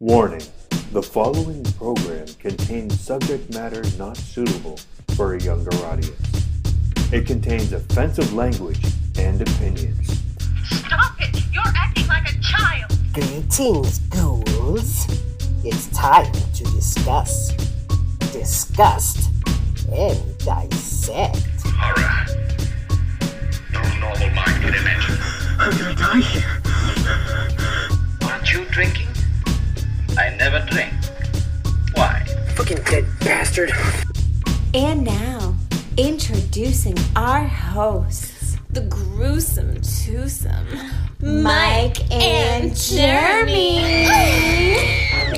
Warning the following program contains subject matter not suitable for a younger audience. It contains offensive language and opinions. Stop it! You're acting like a child! Greetings, ghouls. It's time to discuss, disgust, and dissect. Horror. No normal mind could imagine. I'm gonna die here. Aren't you drinking? I never drink. Why? Fucking dead bastard. And now, introducing our hosts, the gruesome twosome, Mike and Jeremy.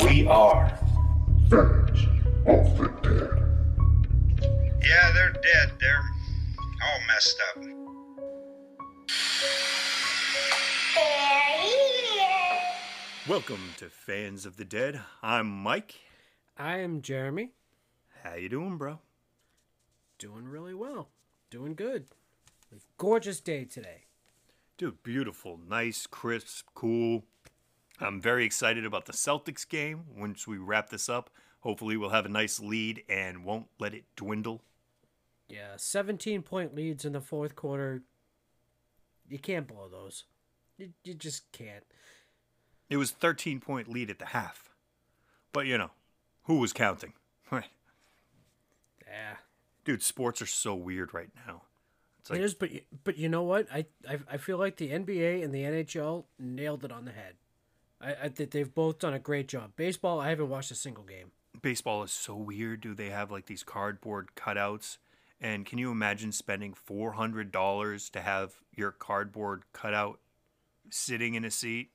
We are. Fans of the Dead. Yeah, they're dead. They're all messed up. Welcome to Fans of the Dead. I'm Mike. I am Jeremy. How you doing, bro? Doing really well. Doing good. Gorgeous day today. Dude, beautiful, nice, crisp, cool. I'm very excited about the Celtics game. Once we wrap this up, hopefully we'll have a nice lead and won't let it dwindle. Yeah, 17 point leads in the fourth quarter. You can't blow those. You, you just can't. It was 13 point lead at the half. But you know, who was counting? Right. Yeah. Dude, sports are so weird right now. It's like it is, but you- but you know what? I, I I feel like the NBA and the NHL nailed it on the head. I, I think they've both done a great job. Baseball, I haven't watched a single game. baseball is so weird. Do they have like these cardboard cutouts? And can you imagine spending four hundred dollars to have your cardboard cutout sitting in a seat?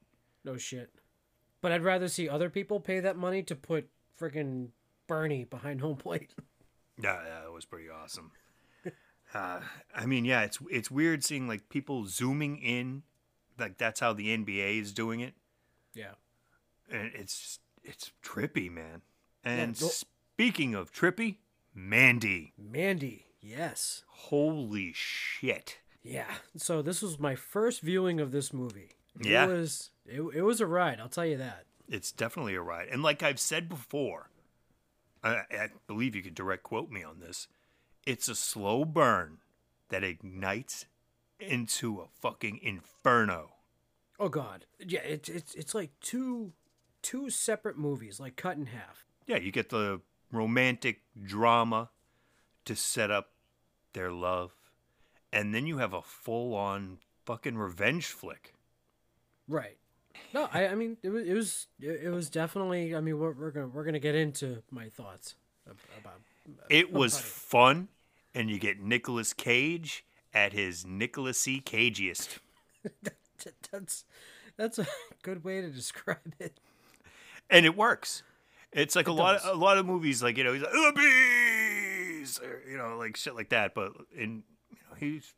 No shit. But I'd rather see other people pay that money to put friggin' Bernie behind home plate. Yeah, yeah, that was pretty awesome. uh, I mean, yeah, it's it's weird seeing like people zooming in, like that's how the NBA is doing it, yeah. and it's it's trippy, man. And no- speaking of trippy, Mandy, Mandy, yes. holy shit! Yeah. So this was my first viewing of this movie. It was it, it was a ride, I'll tell you that. It's definitely a ride. And like I've said before, I, I believe you could direct quote me on this. It's a slow burn that ignites into a fucking inferno. Oh god. Yeah, it's it's it's like two two separate movies, like cut in half. Yeah, you get the romantic drama to set up their love, and then you have a full on fucking revenge flick. Right. No, I I mean it was it was it it was definitely I mean we're we're going to we're to get into my thoughts ab- about It was about it. fun, and you get Nicolas Cage at his Nicolas C. Cagiest. that's that's a good way to describe it. and it works. It's like a lot of a lot of movies, like you know, he's like the bees, or, you know, like shit like that. But in you know, he's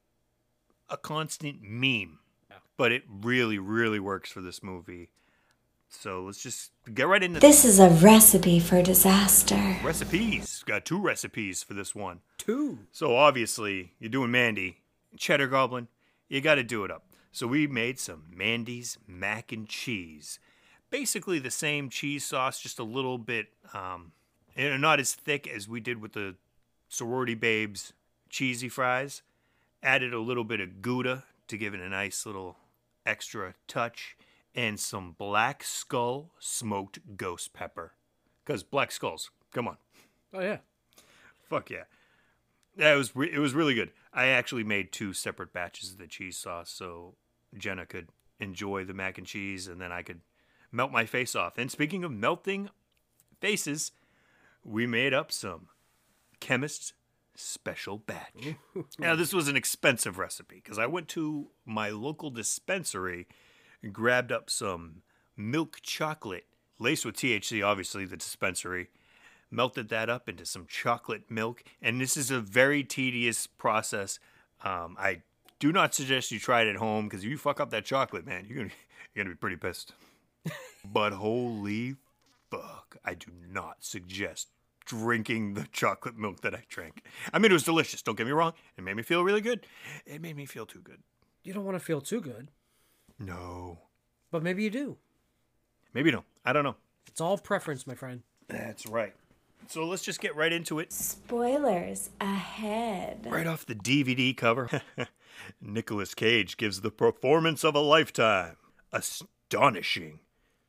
a constant meme. But it really, really works for this movie. So let's just get right into This is a recipe for disaster. recipes. Got two recipes for this one. Two. So obviously, you're doing Mandy, Cheddar Goblin. You got to do it up. So we made some Mandy's mac and cheese. Basically the same cheese sauce, just a little bit, um, you know, not as thick as we did with the sorority babes cheesy fries. Added a little bit of Gouda to give it a nice little extra touch, and some Black Skull smoked ghost pepper. Cause Black Skulls, come on. Oh yeah. Fuck yeah. It was re- it was really good. I actually made two separate batches of the cheese sauce so Jenna could enjoy the mac and cheese and then I could melt my face off. And speaking of melting faces, we made up some chemist's special batch. now this was an expensive recipe because I went to my local dispensary and grabbed up some milk chocolate laced with THC, obviously the dispensary melted that up into some chocolate milk, and this is a very tedious process. Um, I do not suggest you try it at home because if you fuck up that chocolate, man, you're gonna you're gonna be pretty pissed. but holy fuck, I do not suggest drinking the chocolate milk that I drank. I mean, it was delicious. Don't get me wrong. It made me feel really good. It made me feel too good. You don't want to feel too good, No, but maybe you do. maybe you don't. I don't know. It's all preference, my friend. That's right. So let's just get right into it. Spoilers ahead. Right off the DVD cover, Nicolas Cage gives the performance of a lifetime. Astonishing,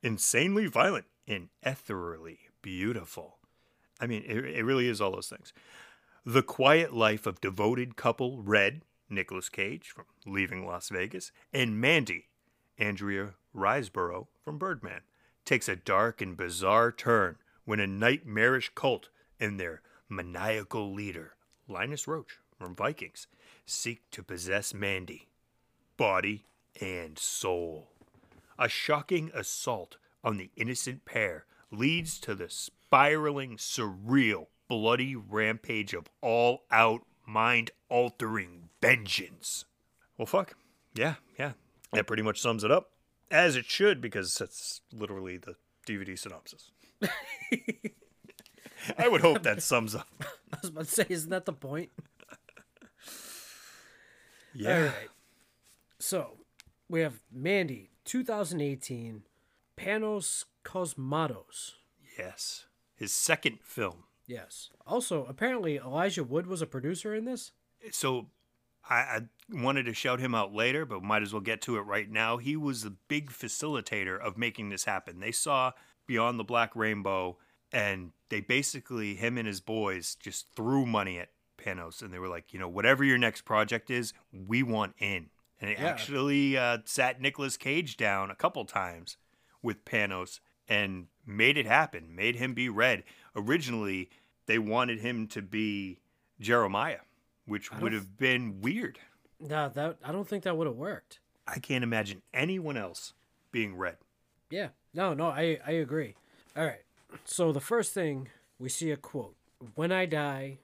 insanely violent, and ethereally beautiful. I mean, it, it really is all those things. The quiet life of devoted couple Red, Nicolas Cage from Leaving Las Vegas, and Mandy, Andrea Riseborough from Birdman, takes a dark and bizarre turn when a nightmarish cult and their maniacal leader, Linus Roache from Vikings, seek to possess Mandy, body and soul. A shocking assault on the innocent pair leads to the spiraling, surreal, bloody rampage of all out, mind altering vengeance. Well, fuck. Yeah, yeah. That pretty much sums it up. As it should, because that's literally the DVD synopsis. I would hope that sums up. I was about to say, isn't that the point? Yeah. All right. So we have Mandy, 2018, Panos Cosmatos. Yes. His second film. Yes. Also, apparently Elijah Wood was a producer in this. So I, I wanted to shout him out later, but might as well get to it right now. He was the big facilitator of making this happen. They saw Beyond the Black Rainbow, and they basically, him and his boys, just threw money at Panos, and they were like, you know, whatever your next project is, we want in. And it Yeah. actually uh, sat Nicolas Cage down a couple times with Panos and made it happen, made him be red. Originally, they wanted him to be Jeremiah, which would have been weird. No, that I don't think that would have worked. I can't imagine anyone else being red. Yeah. No, no, I I agree. All right. So the first thing we see a quote: "When I die,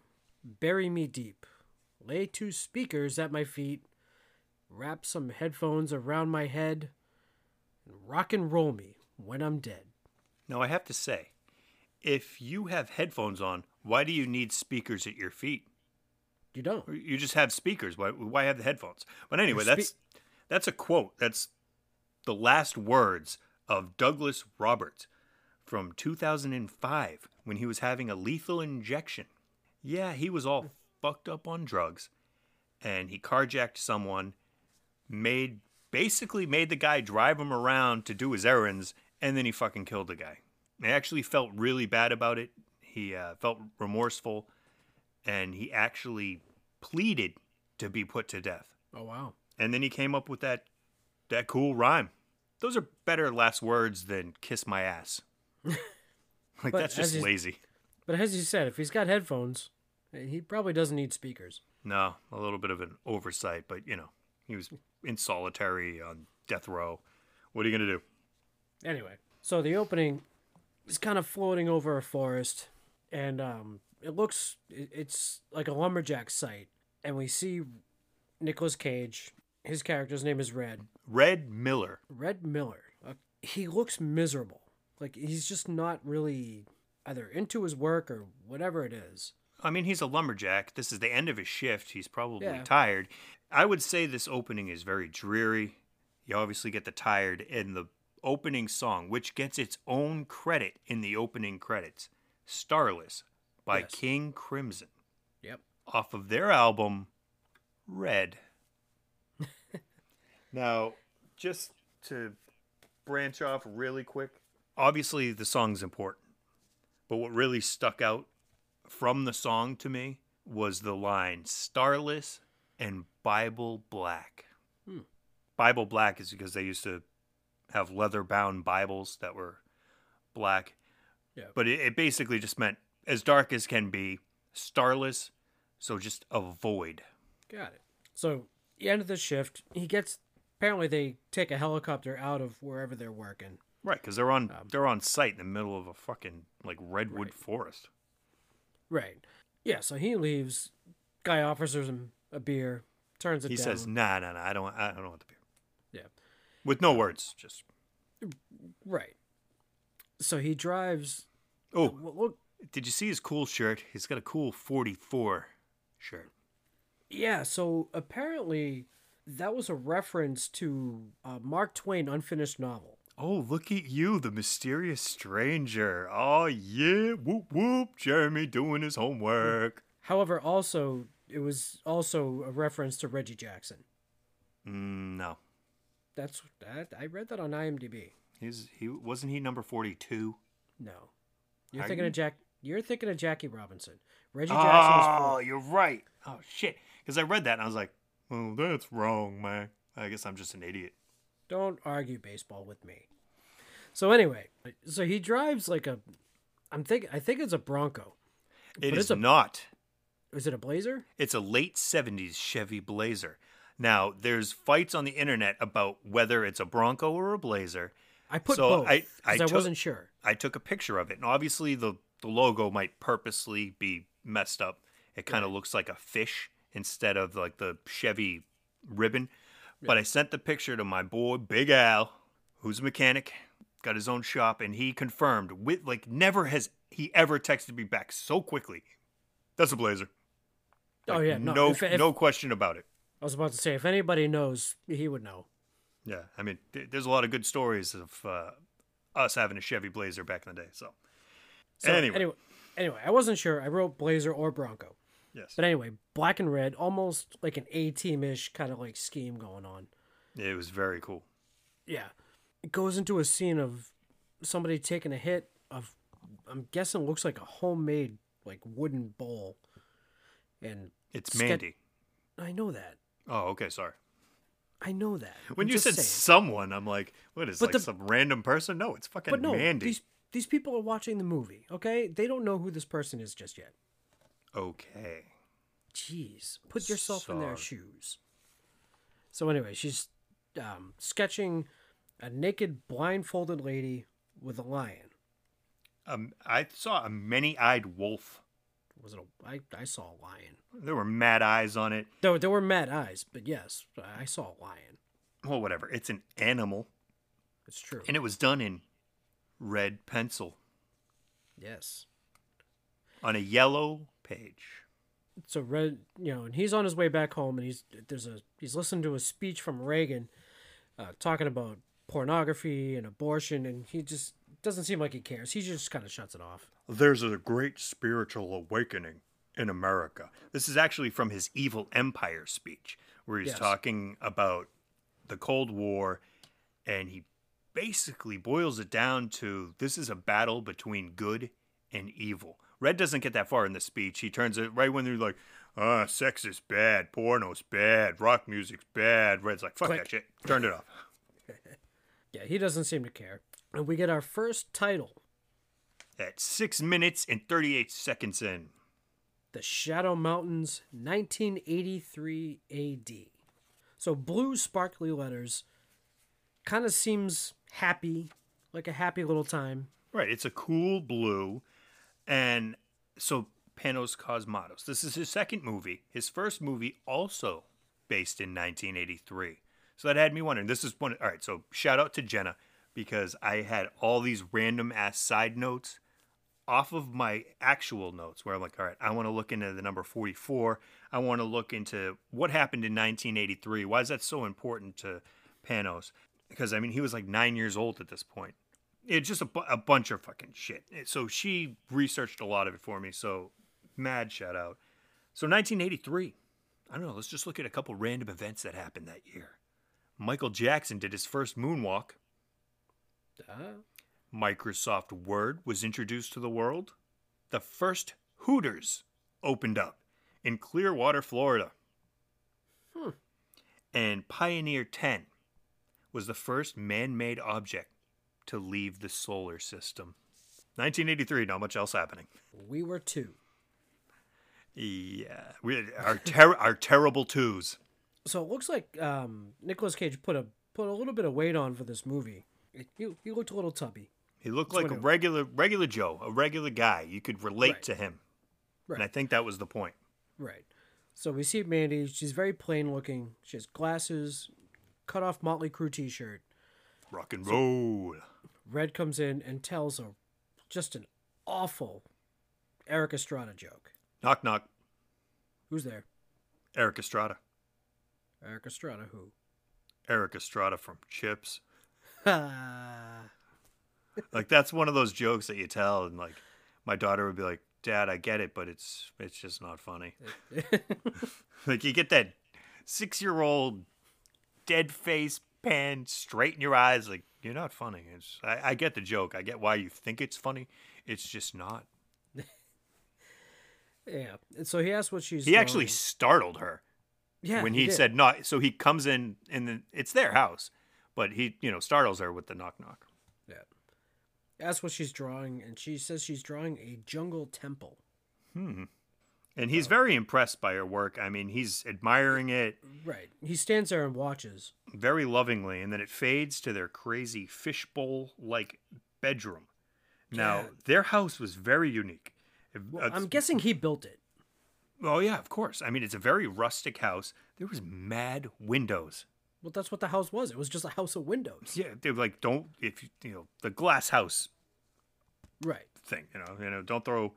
bury me deep, lay two speakers at my feet, wrap some headphones around my head, and rock and roll me when I'm dead." Now, I have to say, if you have headphones on, why do you need speakers at your feet? You don't. You just have speakers. Why, why have the headphones? But anyway, Your that's that's a quote. That's the last words of Douglas Roberts from 2005 when he was having a lethal injection. Yeah, he was all fucked up on drugs and he carjacked someone, made basically made the guy drive him around to do his errands and then he fucking killed the guy. He actually felt really bad about it. He uh, felt remorseful and he actually pleaded to be put to death. Oh wow. And then he came up with that that cool rhyme. Those are better last words than kiss my ass. like But that's just lazy. But as you said, if he's got headphones, he probably doesn't need speakers. No, a little bit of an oversight, but you know, he was in solitary on death row. What are you gonna do? Anyway, so the opening is kind of floating over a forest, and um, it looks it's like a lumberjack site, and we see Nicolas Cage. His character's name is Red. Red Miller. Red Miller. Uh, he looks miserable. Like he's just not really either into his work or whatever it is. I mean, he's a lumberjack. This is the end of his shift. He's probably Yeah. tired. I would say this opening is very dreary. You obviously get the tired and the opening song, which gets its own credit in the opening credits Starless by Yes. King Crimson Yep. off of their album Red. now, just to branch off really quick, obviously the song's important. But what really stuck out from the song to me was the line starless and Bible black. Hmm. Bible black is because they used to have leather bound Bibles that were black. Yeah. But it, it basically just meant as dark as can be, starless, so just a void. Got it. So the end of the shift, he gets. Apparently, they take a helicopter out of wherever they're working. Right, because they're on um, they're on site in the middle of a fucking like redwood forest. Right. Yeah. So he leaves. Guy offers him a beer. Turns it He down. says, "Nah, nah, nah, I don't, I don't want the beer." With no words, just Right. So he drives. oh. Well, look. Did you see his cool shirt? He's got a cool 44 shirt. Yeah. So apparently, that was a reference to uh, Mark Twain unfinished novel. Oh, look at you, the mysterious stranger. Oh, yeah. Whoop, whoop. Jeremy doing his homework. However, also it was also a reference to Reggie Jackson. Mm, no. That's that I read that on IMDb. He's he wasn't he number 42? No, you're Are thinking of Jack. You're thinking of Jackie Robinson. Reggie oh, Jackson was Oh, you're right. Oh shit. Cuz I read that and I was like, "Oh, that's wrong, man." I guess I'm just an idiot. Don't argue baseball with me. So anyway, so he drives like a. I'm think I think it's a Bronco. It is it's a- not. Is it a Blazer? It's a late 70s Chevy Blazer. Now, there's fights on the internet about whether it's a Bronco or a Blazer. I put So both I- because I I, wasn't sure. I took a picture of it. And obviously, the, the logo might purposely be messed up. It kind of looks like a fish instead of like the Chevy ribbon. But I sent the picture to my boy, Big Al, who's a mechanic, got his own shop, and he confirmed with like never has he ever texted me back so quickly. That's a Blazer. oh yeah, no, no, if- if- no question about it. I was about to say if anybody knows, he would know. Yeah, I mean, th- there's a lot of good stories of uh, us having a Chevy Blazer back in the day. So, So Anyway. anyway, anyway, I wasn't sure. I wrote Blazer or Bronco, yes, but anyway, black and red, almost like an A team ish kind of like scheme going on. it was very cool. Yeah, it goes into a scene of somebody taking a hit of. I'm guessing looks like a homemade like wooden bowl, and It's Ske- Mandy. I know that. Oh, okay, sorry. I know that. When I'm you said saying. someone, I'm like, what is But like the- some random person? No, it's fucking but no, Mandy. these these people are watching the movie. Okay, they don't know who this person is just yet. Okay. Jeez, put yourself in their shoes. So anyway, she's um, sketching a naked, blindfolded lady with a lion. Um, I saw a many-eyed wolf. Was it? A, I I saw a lion. There were mad eyes on it. There there were mad eyes, but yes, I saw a lion. Well, whatever. It's an animal, It's true. and it was done in red pencil yes. on a yellow page. So red, you know, and he's on his way back home, and he's there's a he's listening to a speech from Reagan, uh, talking about pornography and abortion, and he just doesn't seem like he cares. He just kind of shuts it off. There's a great spiritual awakening in America. This is actually from his Evil Empire speech, where he's Yes. talking about the Cold War, and he basically boils it down to this is a battle between good and evil. Red doesn't get that far in the speech. He turns it right when they're like, ah, sex is bad, porno's bad, rock music's bad. Red's like, fuck Click. that shit. Turned it off. Yeah, he doesn't seem to care. And we get our first title, At six minutes and 38 seconds in. The Shadow Mountains, 1983 AD. So blue sparkly letters kind of seems happy, like a happy little time. Right. It's a cool blue. And so Panos Cosmatos. This is his second movie. His first movie also based in 1983. So that had me wondering. This is one. All right. So shout out to Jenna because I had all these random ass side notes off of my actual notes where I'm like, all right, I want to look into the number 44. I want to look into what happened in 1983. Why is that so important to Panos? Because, I mean, he was like nine years old at this point. It's just a, bu- a bunch of fucking shit. So she researched a lot of it for me. So mad shout out. So 1983. I don't know. Let's just look at a couple random events that happened that year. Michael Jackson did his first moonwalk. Microsoft Word was introduced to the world. The first Hooters opened up in Clearwater, Florida. And Pioneer 10 was the first man made object to leave the solar system. 1983, not much else happening. we were two. Yeah, we our ter- our terrible twos. So it looks like um, Nicolas Cage put a put a little bit of weight on for this movie. He, he looked a little tubby. He looked That's like a regular regular Joe, a regular guy. You could relate Right. to him, Right. and I think that was the point. Right. So we see Mandy. She's very plain looking. She has glasses, cut off Motley Crue t shirt. Rock and roll. Red comes in and tells a just an awful Erik Estrada joke. Knock knock. Who's there? Erik Estrada. Erik Estrada. Who? Erik Estrada from Chips. Like that's one of those jokes that you tell, and like my daughter would be like, "Dad, I get it, but it's it's just not funny." like you get that six year old dead face pan straight in your eyes, like you're not funny. It's I, I get the joke. I get why you think it's funny. It's just not. yeah. And so he asked what she's. He actually startled her yeah, when he did. said not. So he comes in and the, it's their house, but he you know startles her with the knock knock. Yeah. Asked what she's drawing, and she says she's drawing a jungle temple. Hmm. And Oh. he's very impressed by her work. I mean, he's admiring it Right. He stands there and watches. very lovingly, and then it fades to their crazy fishbowl like bedroom. Now, Yeah. their house was very unique. Well, Uh, I'm guessing he built it. oh, yeah, of course. I mean, it's a very rustic house. There was mad windows. Well, that's what the house was. It was just a house of windows. Yeah, they were like, don't, if you, you know, the glass house Right. thing, you know, you know, don't throw,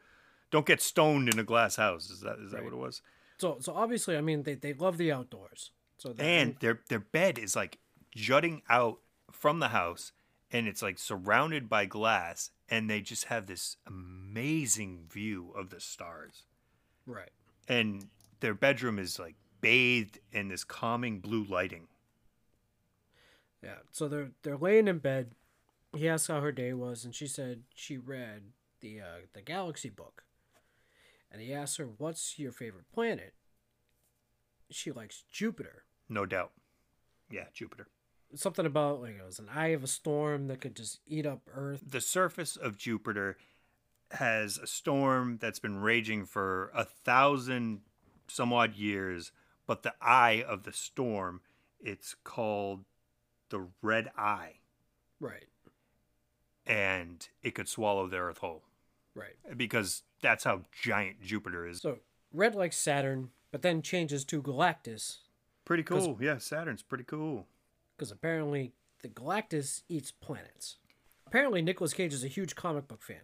don't get stoned in a glass house. Is that, is that Right. what it was? So, so obviously, I mean, they, they love the outdoors. So they, and their their bed is like jutting out from the house and it's like surrounded by glass and they just have this amazing view of the stars right. and their bedroom is like bathed in this calming blue lighting Yeah. So they're they're laying in bed. He asked how her day was, and she said she read the uh, the Galaxy book. And he asked her, "What's your favorite planet?" She likes Jupiter. no doubt yeah jupiter Something about like it was an eye of a storm that could just eat up Earth. the surface of jupiter has a storm that's been raging for a thousand some odd years but the eye of the storm it's called the red eye Right. and it could swallow the earth whole Right. because that's how giant jupiter is So red likes Saturn, but then changes to Galactus pretty cool yeah saturn's pretty cool because apparently the Galactus eats planets. Apparently, Nicolas Cage is a huge comic book fan.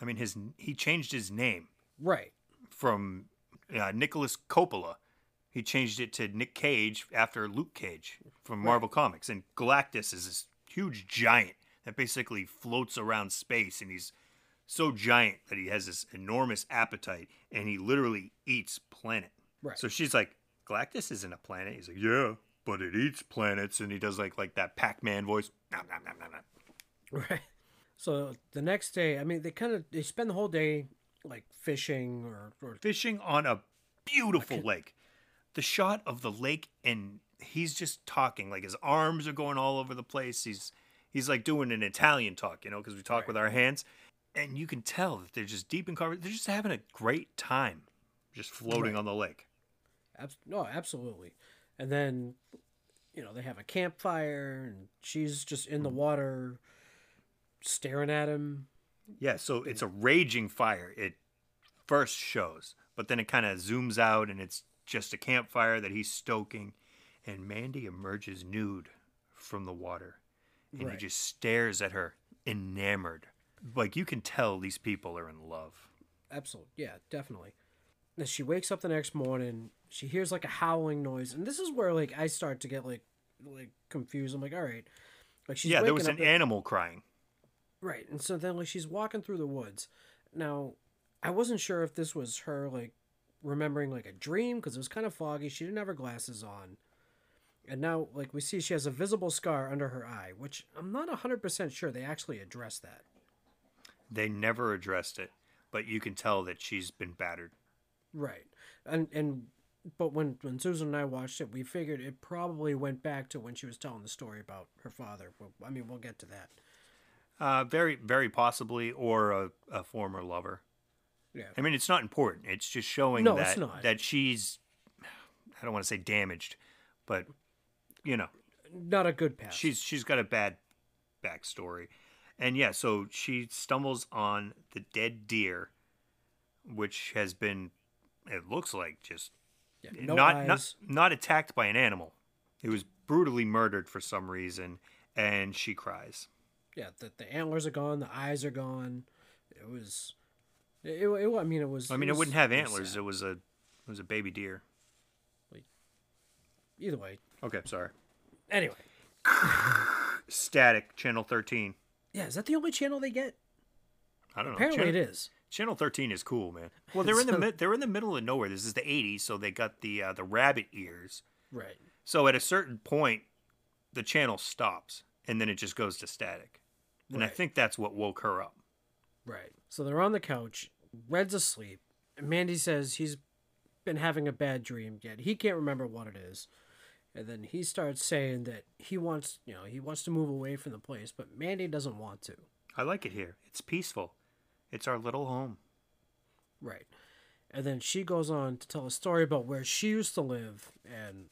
i mean his he changed his name Right. from uh, nicolas coppola he changed it to nick cage after luke cage from marvel comics and galactus is this huge giant that basically floats around space and he's so giant that he has this enormous appetite and he literally eats planet Right. so she's like galactus isn't a planet he's like yeah but it eats planets and he does like like that pac-man voice nom, nom, nom, nom, nom. Right. So the next day, I mean, they kind of they spend the whole day like fishing or, or fishing on a beautiful lake. The shot of the lake and he's just talking like his arms are going all over the place. He's he's like doing an Italian talk, you know, because we talk with our hands, and you can tell that they're just deep in conversation. They're just having a great time, just floating Right. on the lake. no, absolutely. And then, you know, they have a campfire, and she's just in the mm-hmm. water, staring at him. Yeah, so it's a raging fire. It first shows, but then it kind of zooms out and it's just a campfire that he's stoking. And Mandy emerges nude from the water. And Right. he just stares at her, enamored. Like you can tell these people are in love. Absolutely, yeah, definitely. As she wakes up the next morning, she hears like a howling noise, and this is where like I start to get like like confused. I'm like, all right, like she's yeah, there was an animal crying. Right. And so then like she's walking through the woods. Now, I wasn't sure if this was her like remembering like a dream because it was kind of foggy. She didn't have her glasses on. And now like we see she has a visible scar under her eye, which I'm not 100% sure they actually addressed that. They never addressed it, but you can tell that she's been battered. Right. And and but when when Susan and I watched it, we figured it probably went back to when she was telling the story about her father. Well, I mean, we'll get to that. Uh, very, very possibly, or a, a former lover. Yeah. I mean, it's not important. It's just showing No, that that she's. I don't want to say damaged, but you know, Not a good pass. she's she's got a bad backstory, and yeah, so she stumbles on the dead deer, which has been, it looks like just yeah, no not eyes. not not attacked by an animal. It was brutally murdered for some reason, and she cries. yeah, the, the antlers are gone, the eyes are gone. It was, it, it, I mean, it was. I mean, it, was- wouldn't have antlers. It was a it was a baby deer. Either way. Okay, sorry. Anyway, Static Channel 13. Yeah, is that the only channel they get? I don't know. Apparently it is. Channel 13 is cool, man. Well, they're in the mid, they're in the middle of nowhere. This is the 80s, so they got the uh, the rabbit ears. Right. So at a certain point, the channel stops, and then it just goes to static. And I think that's what woke her up. Right. So they're on the couch. Red's asleep. And Mandy says he's been having a bad dream yet. He can't remember what it is. And then he starts saying that he wants, you know, he wants to move away from the place, but Mandy doesn't want to. I like it here. It's peaceful. It's our little home. Right. And then she goes on to tell a story about where she used to live and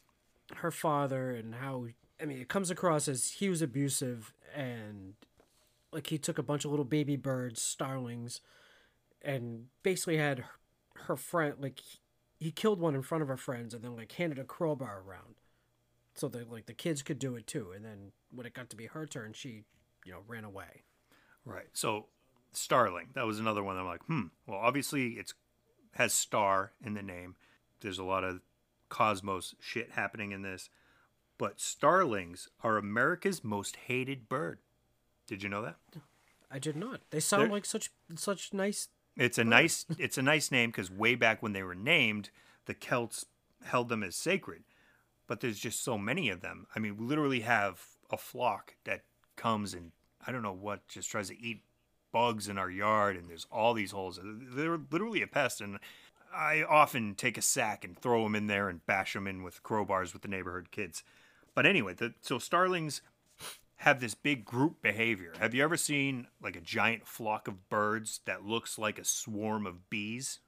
her father and how I mean it comes across as he was abusive and like he took a bunch of little baby birds, starlings, and basically had her, her friend like he, he killed one in front of her friends and then like handed a crowbar around so that like the kids could do it too and then when it got to be her turn she you know ran away Right. So, Starling. That was another one. I'm like, hmm. Well, obviously, it's has star in the name. There's a lot of cosmos shit happening in this, but starlings are America's most hated bird. Did you know that? i did not they sound They're- like such such nice It's a nice it's a nice name because way back when they were named, the Celts held them as sacred. But there's just so many of them. I mean, we literally have a flock that comes and I don't know what just tries to eat bugs in our yard, and there's all these holes. They're literally a pest, and I often take a sack and throw them in there and bash them in with crowbars with the neighborhood kids. But anyway, the, so starlings have this big group behavior. Have you ever seen like a giant flock of birds that looks like a swarm of bees?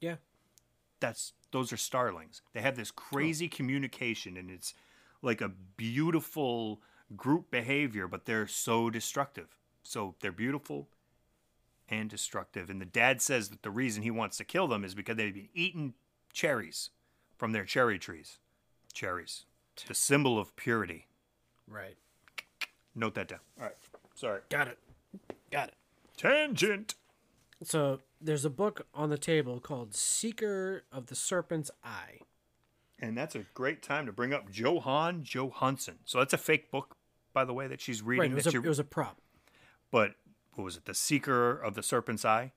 yeah That's those are starlings. They have this crazy oh. communication and it's like a beautiful group behavior, but they're so destructive. So they're beautiful and destructive. And the dad says that the reason he wants to kill them is because they've been eating cherries from their cherry trees. Cherries. The symbol of purity. right Note that down. All right. Sorry. Got it. Got it. Tangent. So there's a book on the table called Seeker of the Serpent's Eye. And that's a great time to bring up Jóhann Jóhannsson. So that's a fake book, by the way, that she's Right, reading. it was, that a, it was a prop. but what was it? The Seeker of the Serpent's Eye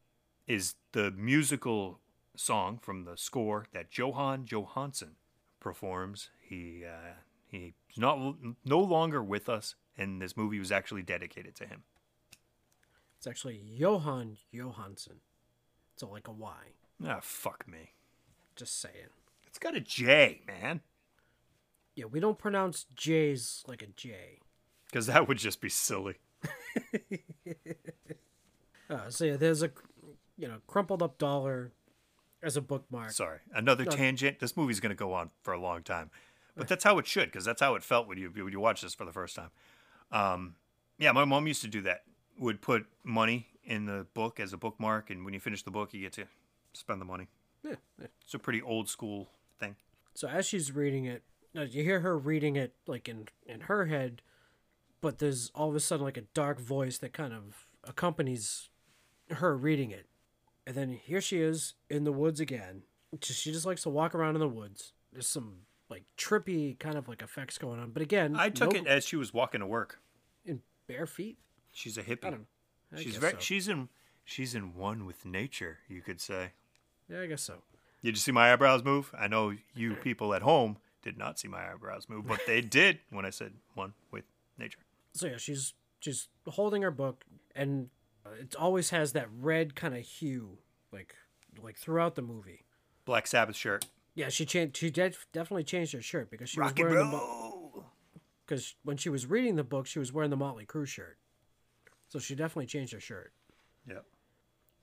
is the musical song from the score that Jóhann Jóhannsson performs. He uh, he's not no longer with us, and this movie was actually dedicated to him. It's actually Jóhann Jóhannsson. So like a Y. Ah, fuck me. Just saying. It's got a J, man, Yeah, we don't pronounce J's like a J. because that would just be silly. Uh, so yeah, there's a you know crumpled up dollar as a bookmark. Sorry, another No. tangent. This movie's going to go on for a long time, but that's how it should, because that's how it felt when you when you watch this for the first time. Um, yeah, my mom used to do that. Would put money in the book as a bookmark, and when you finish the book, you get to spend the money. Yeah, yeah. It's a pretty old school thing. So as she's reading it, now you hear her reading it like in in her head, but there's all of a sudden like a dark voice that kind of accompanies her reading it, and then here she is in the woods again. She just likes to walk around in the woods. There's some like trippy kind of like effects going on, but again, I took no- it as she was walking to work. in bare feet. She's a hippie. I don't. I she's very, so. she's in she's in one with nature, you could say. Yeah, I guess so. Did you see my eyebrows move? I know you people at home did not see my eyebrows move, but they did when I said one with nature. So yeah, she's she's holding her book, and uh, it always has that red kind of hue, like like throughout the movie. Black Sabbath shirt. Yeah, she changed. She def- definitely changed her shirt because she Rock was wearing the because when she was reading the book, she was wearing the Motley Crue shirt. So she definitely changed her shirt. Yep.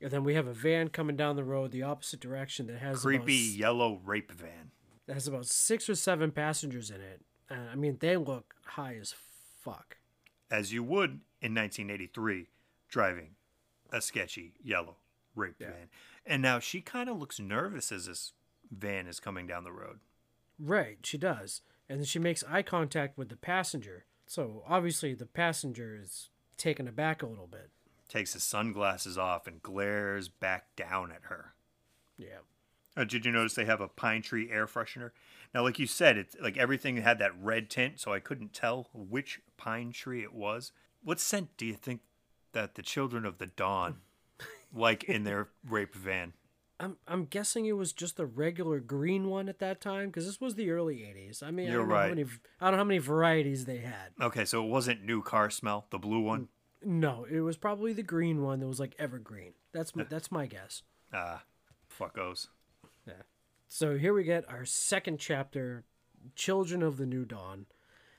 And then we have a van coming down the road the opposite direction that has Creepy about, yellow rape van. that has about six or seven passengers in it. And I mean, they look high as fuck. As you would in 1983, driving a sketchy yellow rape Yeah. van. And now she kind of looks nervous as this van is coming down the road. Right, she does. And then she makes eye contact with the passenger. So obviously the passenger is taken aback a little bit. Takes his sunglasses off and glares back down at her. Yeah. Uh, did you notice they have a pine tree air freshener? Now, like you said, it's like everything had that red tint, so I couldn't tell which pine tree it was. What scent do you think that the children of the dawn like in their rape van? I'm I'm guessing it was just the regular green one at that time because this was the early '80s. I mean, I You're don't know how right. many I don't know how many varieties they had. Okay, so it wasn't new car smell, the blue one. No, it was probably the green one that was like evergreen. That's my, that's my guess. Ah, fuckos. Yeah. So here we get our second chapter, Children of the New Dawn.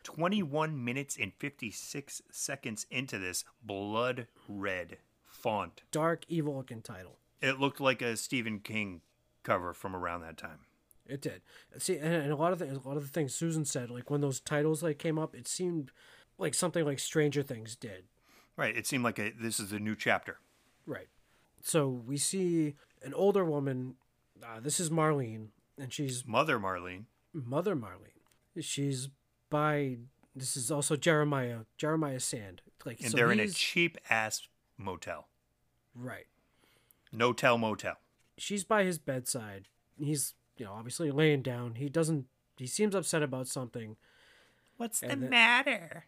21 minutes and 56 seconds into this blood red font. Dark, evil looking title. It looked like a Stephen King cover from around that time. It did. See, and, and a lot of the, a lot of the things Susan said, like when those titles like came up, it seemed like something like Stranger Things did. Right, it seemed like a, this is a new chapter. Right. So we see an older woman. Uh, this is Marlene, and she's Mother Marlene. Mother Marlene. She's by. This is also Jeremiah. Jeremiah Sand. Like And so they're in a cheap ass motel. right. No tell motel. She's by his bedside. He's you know obviously laying down. He doesn't. He seems upset about something. What's And the the- matter?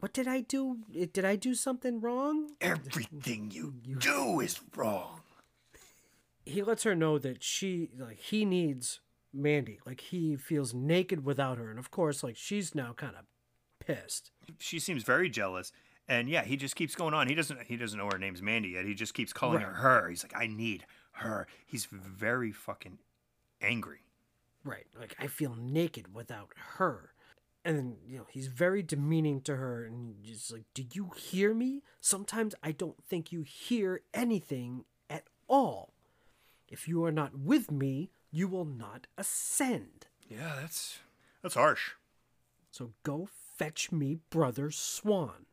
What did I do? Did I do something wrong? Everything you do is wrong. he lets her know that she like he needs Mandy. Like he feels naked without her, and of course, like she's now kind of pissed. She seems very jealous. And yeah, he just keeps going on. He doesn't he doesn't know her name's Mandy yet. He just keeps calling her Right. her. He's like, I need her. He's very fucking angry. Right. Like I feel naked without her. And then, you know, he's very demeaning to her and just like, "Do you hear me? Sometimes I don't think you hear anything at all. If you are not with me, you will not ascend. Yeah, that's that's harsh. So go fetch me brother Swan."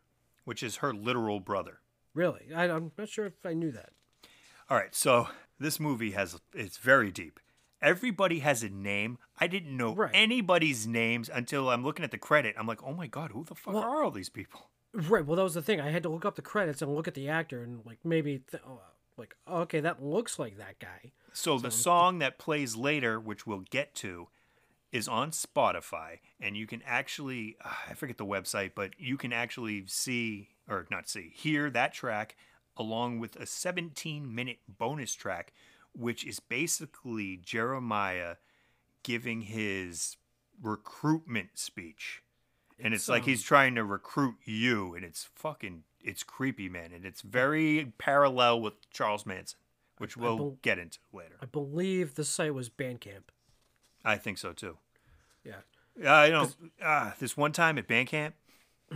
Which is her literal brother. Really? I, I'm not sure if I knew that. All right, so this movie has it's very deep. Everybody has a name. I didn't know Right. anybody's names until I'm looking at the credit. I'm like, oh my god, who the fuck Well- are all these people? Right. Well, that was the thing. I had to look up the credits and look at the actor and like maybe th- oh, like okay, that looks like that guy. So the song that plays later, which we'll get to, is on Spotify, and you can actually uh, I forget the website, but you can actually see or not see hear that track along with a 17 minute bonus track, which is basically Jeremiah giving his recruitment speech. And it's, It's, like um, he's trying to recruit you, and it's fucking, it's creepy, man. And it's very parallel with Charles Manson, which we'll bel- get into later. I believe the site was Bandcamp. I think so too. Yeah. Yeah, I know. Uh, this one time at band camp,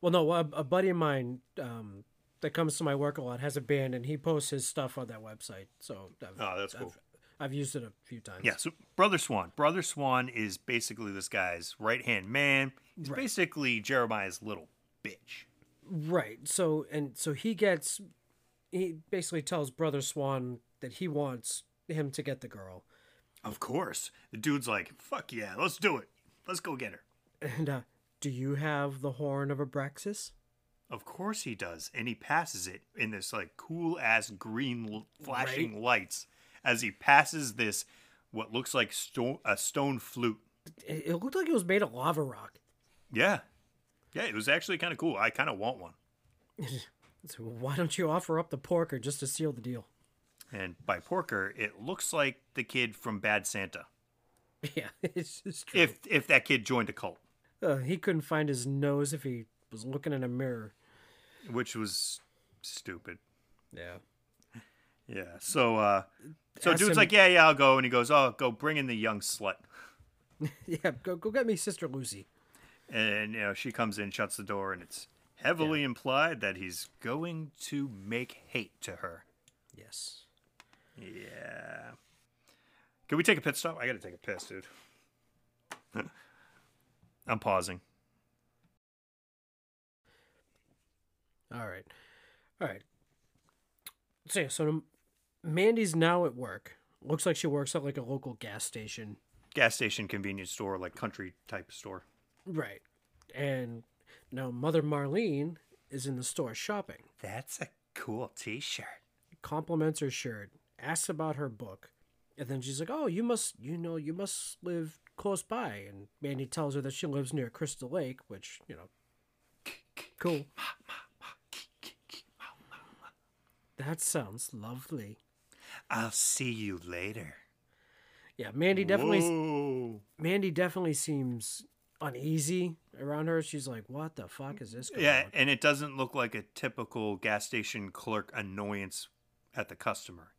Well, no, a, a buddy of mine um, that comes to my work a lot has a band, and he posts his stuff on that website. So I've, Oh, that's I've- cool. I've, used it a few times. yeah. So Brother Swan, Brother Swan is basically this guy's right hand man. He's Right. basically Jeremiah's little bitch. Right. So and so he gets, he basically tells Brother Swan that he wants him to get the girl, Of course, the dude's like, "Fuck yeah, let's do it. Let's go get her." and uh, do you have the horn of Abraxas? Of course he does, and he passes it in this like cool ass green l- flashing lights as he passes this what looks like sto- a stone flute. It, it looked like it was made of lava rock. Yeah, yeah, it was actually kind of cool. I kind of want one. So why don't you offer up the porker just to seal the deal? And by Porker, it looks like the kid from Bad Santa. Yeah, it's, it's true. If if that kid joined a cult, Uh, he couldn't find his nose if he was looking in a mirror. which was stupid. Yeah. Yeah. So uh so Ask dude's him- like, "Yeah, yeah, I'll go." And he goes, "Oh, go bring in the young slut." Yeah, go go get me Sister Lucy. And you know, she comes in, shuts the door, and it's heavily implied that he's going to make hate to her. Yes. Yeah. Can we take a pit stop? I got to take a piss, dude. I'm pausing. All right. All right. So yeah, so Mandy's now at work. Looks like she works at like a local gas station. Gas station, convenience store, like country type store. Right. And now Mother Marlene is in the store shopping. That's a cool T-shirt. Compliments her shirt, asks about her book, And then she's like, "Oh, you must, you know, you must live close by." And Mandy tells her that she lives near Crystal Lake, which you know, cool. That sounds lovely. I'll see you later. Yeah, Mandy definitely, Whoa. Mandy definitely seems uneasy around her. She's like, "What the fuck is this?" Going Yeah, on? and it doesn't look like a typical gas station clerk annoyance at the customer.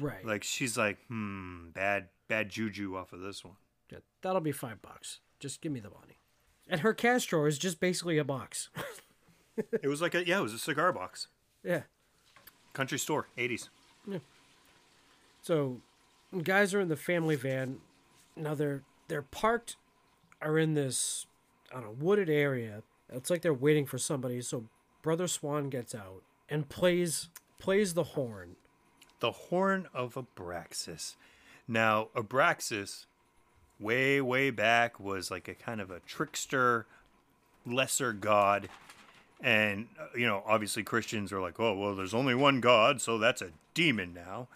Right. Like she's like, hmm, bad bad juju off of this one. Yeah, that'll be five bucks. Just give me the money. And her cash drawer is just basically a box. It was like a yeah, it was a cigar box. yeah. Country store, eighties. Yeah. So, guys are in the family van. Now they're they're parked, are in this, I don't know, wooded area. It's like they're waiting for somebody. So Brother Swan gets out and plays plays the horn. The horn of Abraxas. Now, Abraxas, way, way back, was like a kind of a trickster, lesser god. And, uh, you know, obviously Christians are like, oh, well, there's only one god, so that's a demon now.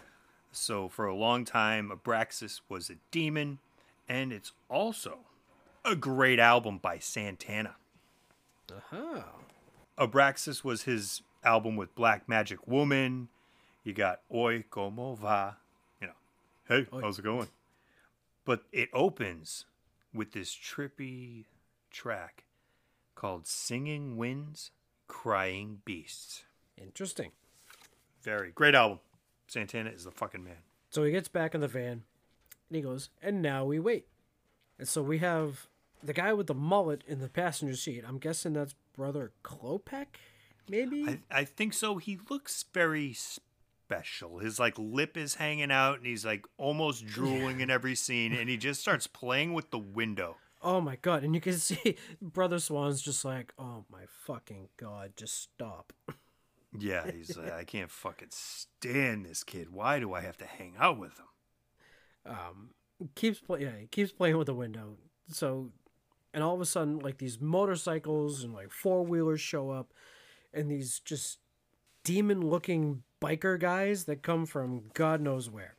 So for a long time, Abraxas was a demon. And it's also a great album by Santana. Uh-huh. Abraxas was his album with Black Magic Woman. You got Oye Como Va. You know, hey, how's it going? But it opens with this trippy track called Singing Winds, Crying Beasts. Interesting. Very great album. Santana is the fucking man. So he gets back in the van and he goes, and now we wait. And so we have the guy with the mullet in the passenger seat. I'm guessing that's Brother Klopek, maybe? I, I think so. He looks very special. His like lip is hanging out and he's like almost drooling in every scene and he just starts playing with the window. Oh my god! And you can see Brother Swan's just like, "Oh my fucking god, just stop." Yeah, he's like, I can't fucking stand this kid. Why do I have to hang out with him? Um keeps play, yeah, he keeps playing with the window. So, and all of a sudden, like these motorcycles and like four wheelers show up, and these just demon-looking biker guys that come from God knows where.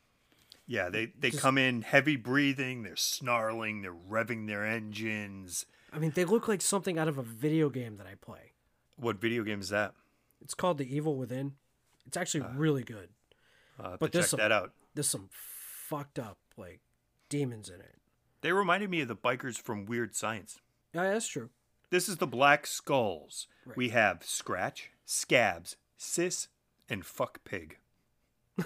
Yeah, they, they come in heavy breathing, they're snarling, they're revving their engines. I mean, they look like something out of a video game that I play. What video game is that? It's called The Evil Within. It's actually really good. Uh, But there's check some- that out. There's some fucked up like demons in it. They reminded me of the bikers from Weird Science. Yeah, that's true. This is the Black Skulls. We have Scratch, Scabs, Sis, and Fuck Pig.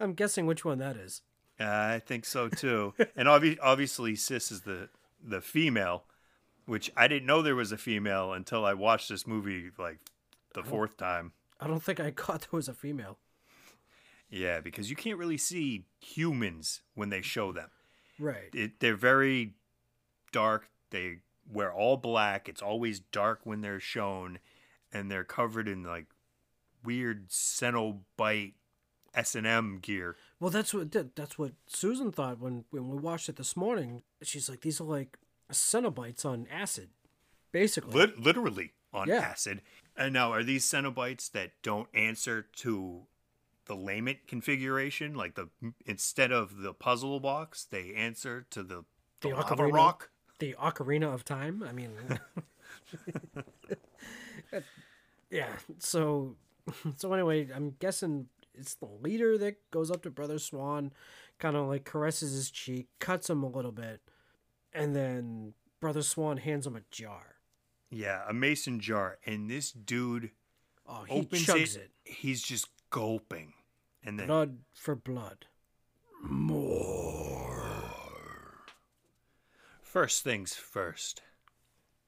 I'm guessing which one that is. Uh, I think so too. and obvi- obviously, Sis is the the female, which I didn't know there was a female until I watched this movie like the fourth time. I don't think I caught there was a female. Yeah, because you can't really see humans when they show them. Right. It, they're very dark. They wear all black. It's always dark when they're shown, and they're covered in like weird Cenobite S and M gear. Well, that's what that's what Susan thought when when we watched it this morning. She's like, these are like Cenobites on acid, basically. Lit- literally on Yeah. acid. And now, are these Cenobites that don't answer to the lament configuration? Like the instead of the puzzle box, they answer to the, the, The ocarina? rock. the Ocarina of Time. I mean, yeah. So, so anyway, I'm guessing it's the leader that goes up to Brother Swan, kind of like caresses his cheek, cuts him a little bit, and then Brother Swan hands him a jar. Yeah, a mason jar, and this dude Oh, he opens chugs it, it. He's just gulping, and then Blood for blood. More. first things first.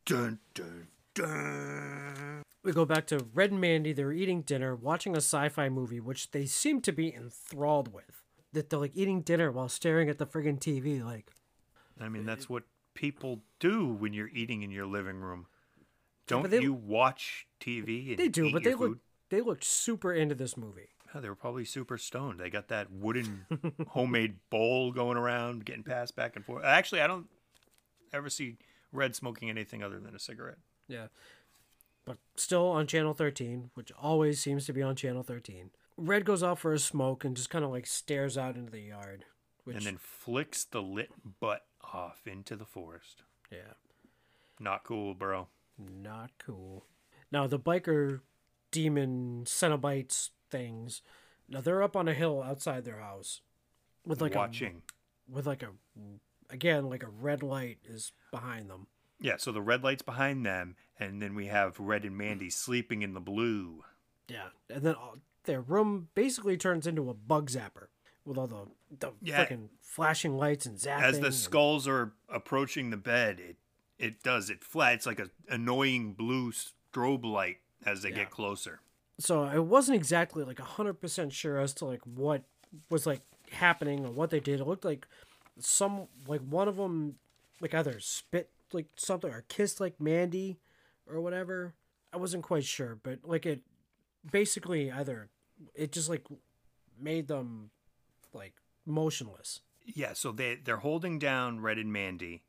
Dun dun dun. We go back to Red and Mandy. They're eating dinner, watching a sci-fi movie, which they seem to be enthralled with. That they're like eating dinner while staring at the friggin' TV. Like, I mean, that's what people do when you're eating in your living room. Don't they- you watch TV? And they do, but they look they look super into this movie. Yeah, they were probably super stoned. They got that wooden homemade bowl going around, getting passed back and forth. Actually, I don't ever see Red smoking anything other than a cigarette. Yeah. But still on Channel 13, which always seems to be on Channel 13. Red goes out for a smoke and just kind of like stares out into the yard. Which, and then flicks the lit butt off into the forest. yeah, Not cool, bro. not cool. Now the biker demon Cenobites things. Now they're up on a hill outside their house, with like Watching. a with like a again like a red light is behind them. Yeah, so the red light's behind them, and then we have Red and Mandy sleeping in the blue. Yeah, and then all, their room basically turns into a bug zapper with all the the Yeah. freaking flashing lights and zapping. As the and- skulls are approaching the bed, it it does it flat. It's like a annoying blue strobe light as they Yeah. get closer. so I wasn't exactly like hundred percent sure as to like what was like happening or what they did. It looked like some like one of them like either spit like something or kissed like Mandy or whatever. I wasn't quite sure, but like it basically either it just like made them like motionless. Yeah, so they they're holding down Red and Mandy,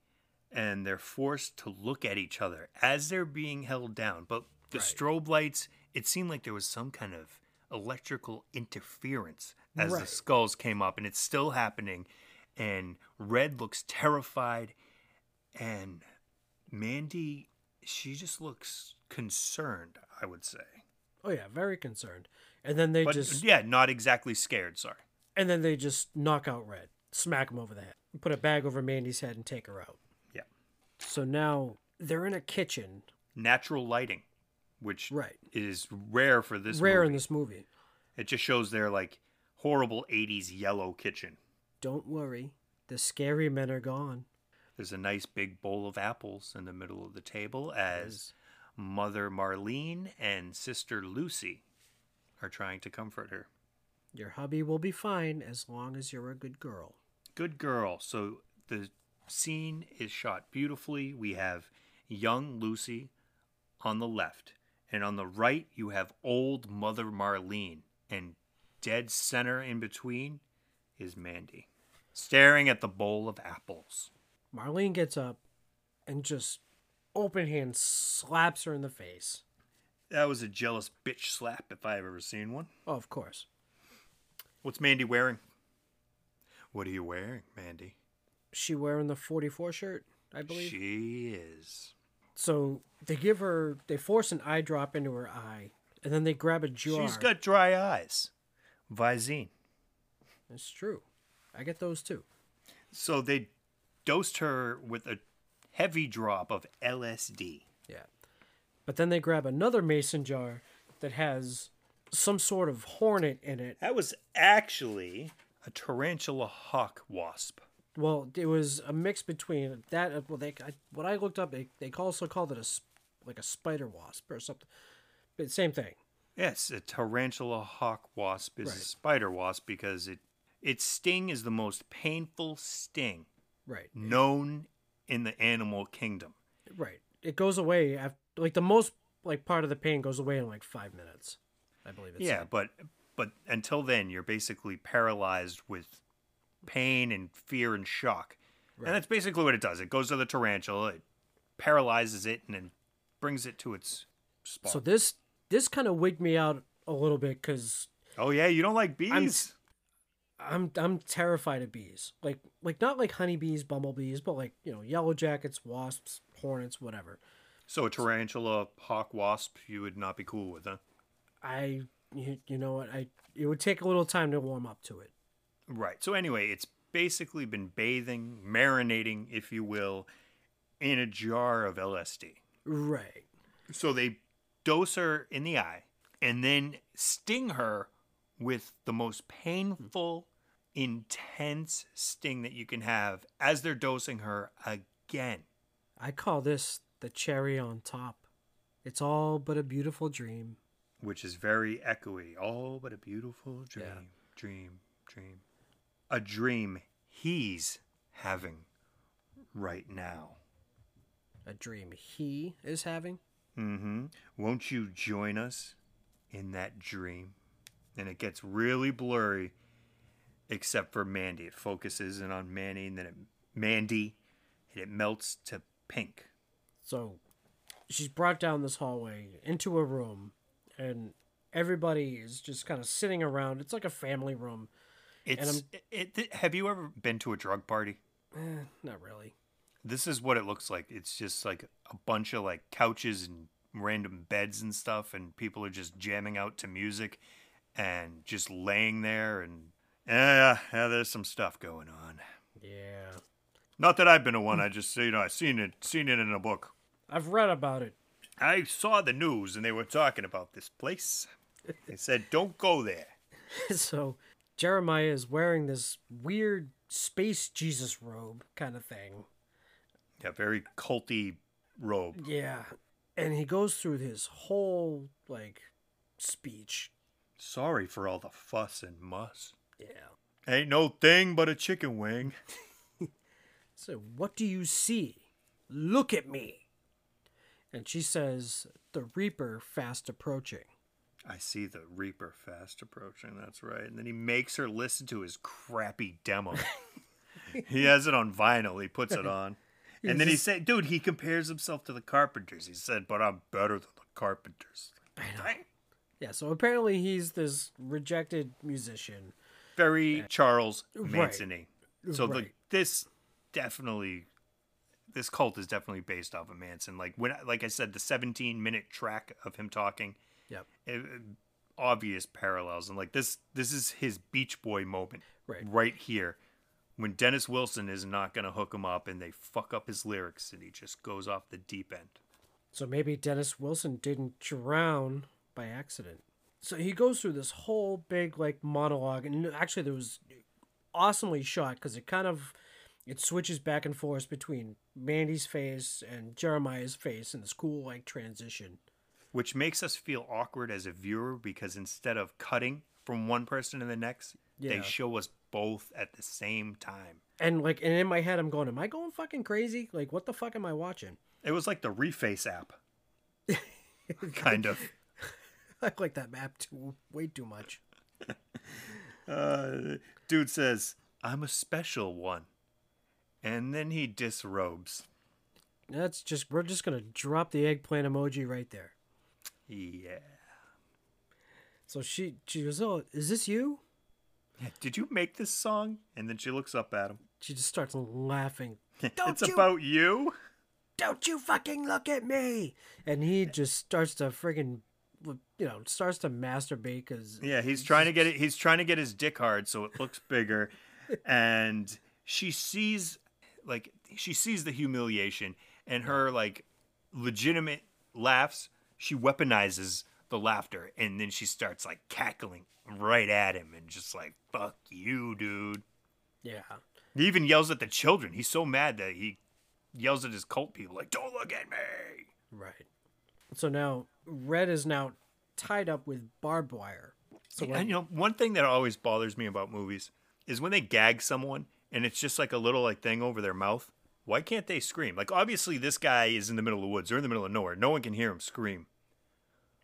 and they're forced to look at each other as they're being held down. But the Right. strobe lights, it seemed like there was some kind of electrical interference as the skulls came up, and it's still happening. And Red looks terrified, and Mandy, she just looks concerned. I would say, Oh yeah, very concerned. And then they but just yeah, not exactly scared. Sorry. and then they just knock out Red, smack him over the head, put a bag over Mandy's head, and take her out. Yeah, So now they're in a kitchen, natural lighting, which Right. is rare for this. rare movie. in this movie. It just shows their like horrible 80s yellow kitchen. Don't worry, the scary men are gone. There's a nice big bowl of apples in the middle of the table as Mother Marlene and Sister Lucy are trying to comfort her. Your hubby will be fine as long as you're a good girl. Good girl. So the scene is shot beautifully. We have young Lucy on the left, and on the right, you have old Mother Marlene, and dead center in between is Mandy, staring at the bowl of apples. Marlene gets up and just open hand slaps her in the face. That was a jealous bitch slap if I've ever seen one. Oh, of course. What's Mandy wearing? What are you wearing, Mandy? She wearing the 44 shirt, I believe. She is. So they give her, they force an eye drop into her eye, and then they grab a jar. She's got dry eyes. Visine. It's true. I get those too. So they dosed her with a heavy drop of LSD. Yeah. But then they grab another mason jar that has some sort of hornet in it. That was actually a tarantula hawk wasp. Well, it was a mix between that. Well, they I, what I looked up, they they also called it a like a spider wasp or something. But same thing. Yes, a tarantula hawk wasp is Right. a spider wasp because it its sting is the most painful sting Right. known in the animal kingdom. Right. It goes away after like the most like part of the pain goes away in like five minutes. I believe it's yeah, but but until then you're basically paralyzed with pain and fear and shock. And that's basically what it does. It goes to the tarantula, it paralyzes it and then brings it to its spot. So this this kind of wigged me out a little bit because oh yeah, you don't like bees? I'm I'm terrified of bees. Like like not like honeybees, bumblebees, but like you know yellow jackets, wasps, hornets, whatever. so a tarantula hawk wasp you would not be cool with, huh? I you, you know what I it would take a little time to warm up to it. Right. So anyway, it's basically been bathing, marinating, if you will, in a jar of LSD. Right. So they dose her in the eye and then sting her with the most painful, intense sting that you can have as they're dosing her again. I call this the cherry on top. It's all but a beautiful dream. Which is very echoey. All but a beautiful dream, Yeah. dream, dream. A dream he's having right now. A dream he is having. Mm-hmm. Won't you join us in that dream? And it gets really blurry, except for Mandy. It focuses in on Mandy, and then it, Mandy, and it melts to pink. So she's brought down this hallway into a room, and everybody is just kind of sitting around. It's like a family room. It's it, it- Have you ever been to a drug party? Eh, not really. This is what it looks like. It's just like a bunch of like couches and random beds and stuff, and people are just jamming out to music and just laying there. And yeah, yeah, there's some stuff going on. Yeah. Not that I've been to one. I just you know I seen it seen it in a book. I've read about it. I saw the news and they were talking about this place. They said don't go there. so Jeremiah is wearing this weird space Jesus robe kind of thing. Yeah, very culty robe. Yeah. And he goes through his whole like speech. Sorry for all the fuss and muss. Yeah. Ain't no thing but a chicken wing. So what do you see? Look at me. And she says, the Reaper fast approaching. I see the Reaper fast approaching. That's right. And then he makes her listen to his crappy demo. he has it on vinyl. He puts it on. And then he said, dude, he compares himself to the Carpenters. He said, but I'm better than the Carpenters. I know. Yeah, so apparently he's this rejected musician. Very Charles Right. Manson So the, Right. this definitely, this cult is definitely based off of Manson. Like when, like I said, the 17 minute track of him talking, Yep. it- obvious parallels and like this this is his beach boy moment Right. right here when dennis wilson is not going to hook him up and they fuck up his lyrics and he just goes off the deep end So maybe Dennis Wilson didn't drown by accident. So he goes through this whole big like monologue, and actually there was awesomely shot because it kind of it switches back and forth between Mandy's face and Jeremiah's face in this cool like transition. which makes us feel awkward as a viewer because instead of cutting from one person to the next Yeah. they show us both at the same time And like, and in my head, I'm going, "Am I going fucking crazy? Like, what the fuck am I watching?" it was like the reface app kind of I like that map too, way too much. uh, dude says i'm a special one and then he disrobes That's just we're just gonna drop the eggplant emoji right there. yeah So she she goes, "Oh, is this you?" Did you make this song? And then she looks up at him. She just starts laughing. Don't it's you- about you? Don't you fucking look at me! And he just starts to friggin', you know, starts to masturbate because Yeah, he's trying to get it he's trying to get his dick hard so it looks bigger. and she sees like she sees the humiliation and her like legitimate laughs, she weaponizes the laughter and then she starts like cackling right at him and just like fuck you, dude. yeah, He even yells at the children. He's so mad that he yells at his cult people like don't look at me. right. So now Red is now tied up with barbed wire. So And you know, one thing that always bothers me about movies is when they gag someone and it's just like a little like thing over their mouth. Why can't they scream? Like obviously this guy is in the middle of the woods or in the middle of nowhere. No one can hear him scream.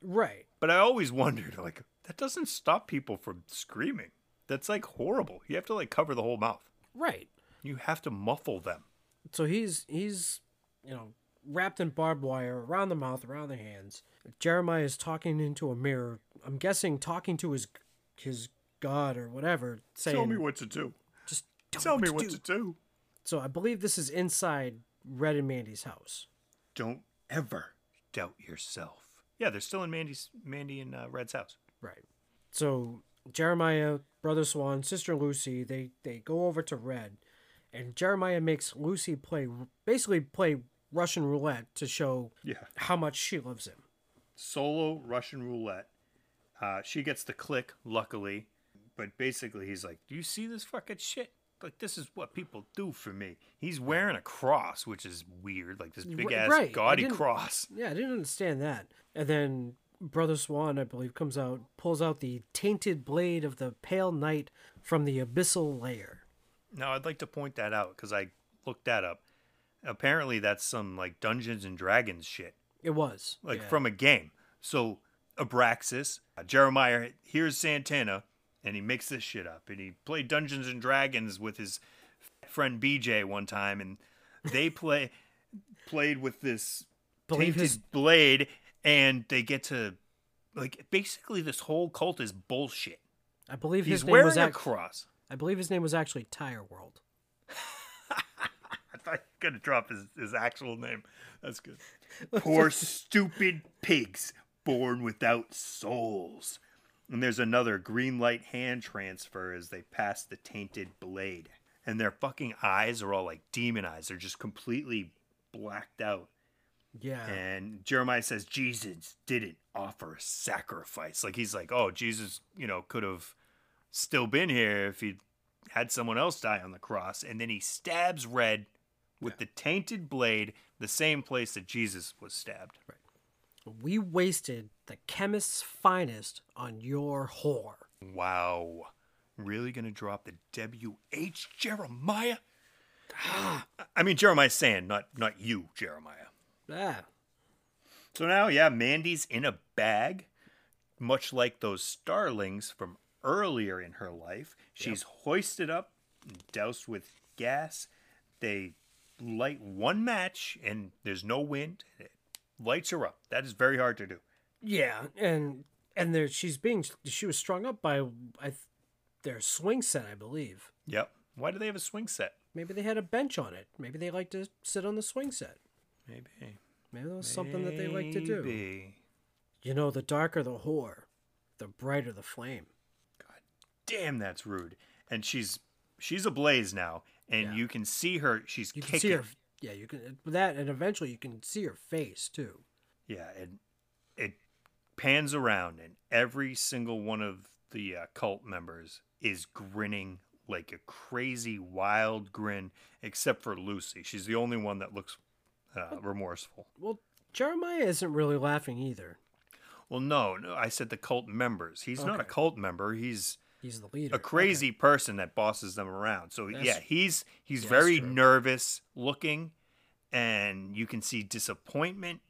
right, But I always wondered like that doesn't stop people from screaming. That's like horrible. You have to like cover the whole mouth. right. You have to muffle them. So he's he's you know wrapped in barbed wire around the mouth, around the hands. Jeremiah is talking into a mirror. I'm guessing talking to his his god or whatever, saying, Tell me what to do. "Just tell, Tell me me what, what to, to do." do. So I believe this is inside Red and Mandy's house. Don't ever doubt yourself. Yeah, they're still in Mandy's Mandy and uh, Red's house. Right. So Jeremiah, brother Swan, sister Lucy, they they go over to Red, and Jeremiah makes Lucy play basically play Russian roulette to show Yeah. how much she loves him. solo Russian roulette. Uh, she gets the click, luckily, but basically he's like, "Do you see this fucking shit? Like this is what people do for me." He's wearing a cross, which is weird, like this big ass right, gaudy cross. Yeah, I didn't understand that. And then Brother Swan, I believe, comes out, pulls out the tainted blade of the Pale Knight from the abyssal layer. Now I'd like to point that out because I looked that up. Apparently, that's some like Dungeons and Dragons shit, It was like yeah. from a game. So Abraxas, Jeremiah hears Santana, and he makes this shit up. And he played Dungeons and Dragons with his friend BJ one time, and they play played with this Believe tainted his- blade, and they get to like basically this whole cult is bullshit. I believe He's his name was a cross. I believe his name was actually Tire World. I thought you were gonna drop his, his actual name. That's good. Poor stupid pigs born without souls. And there's another green light hand transfer as they pass the tainted blade. And their fucking eyes are all like demon eyes. They're just completely blacked out. Yeah. And Jeremiah says Jesus didn't offer a sacrifice. Like he's like, oh, Jesus, you know, could have still been here if he'd had someone else die on the cross. And then he stabs Red with the tainted blade, the same place that Jesus was stabbed. Right. we wasted the chemist's finest on your whore. Wow. Really gonna drop the WH Jeremiah? I mean Jeremiah's saying, not not you, Jeremiah. Ah, So now, yeah, Mandy's in a bag, much like those starlings from earlier in her life. She's hoisted up, doused with gas. They light one match, and there's no wind. Lights her up. That is very hard to do. yeah, and and there she's being she was strung up by I, th- their swing set, I believe. Yep. Why do they have a swing set? Maybe they had a bench on it. Maybe they like to sit on the swing set. Maybe. Maybe that was something that they like to do. Maybe. You know, the darker the whore, the brighter the flame. God damn, that's rude. And she's she's ablaze now, and Yeah. you can see her. She's You kicking. her. Yeah, you can that, and eventually you can see her face too. Yeah, and it pans around, and every single one of the uh, cult members is grinning like a crazy, wild grin, except for Lucy. She's the only one that looks uh, remorseful. Well, Jeremiah isn't really laughing either. Well, no, no, I said the cult members. He's not a cult member. He's He's the leader. a crazy person that bosses them around. So That's- yeah, he's he's very true. nervous looking, and you can see disappointment,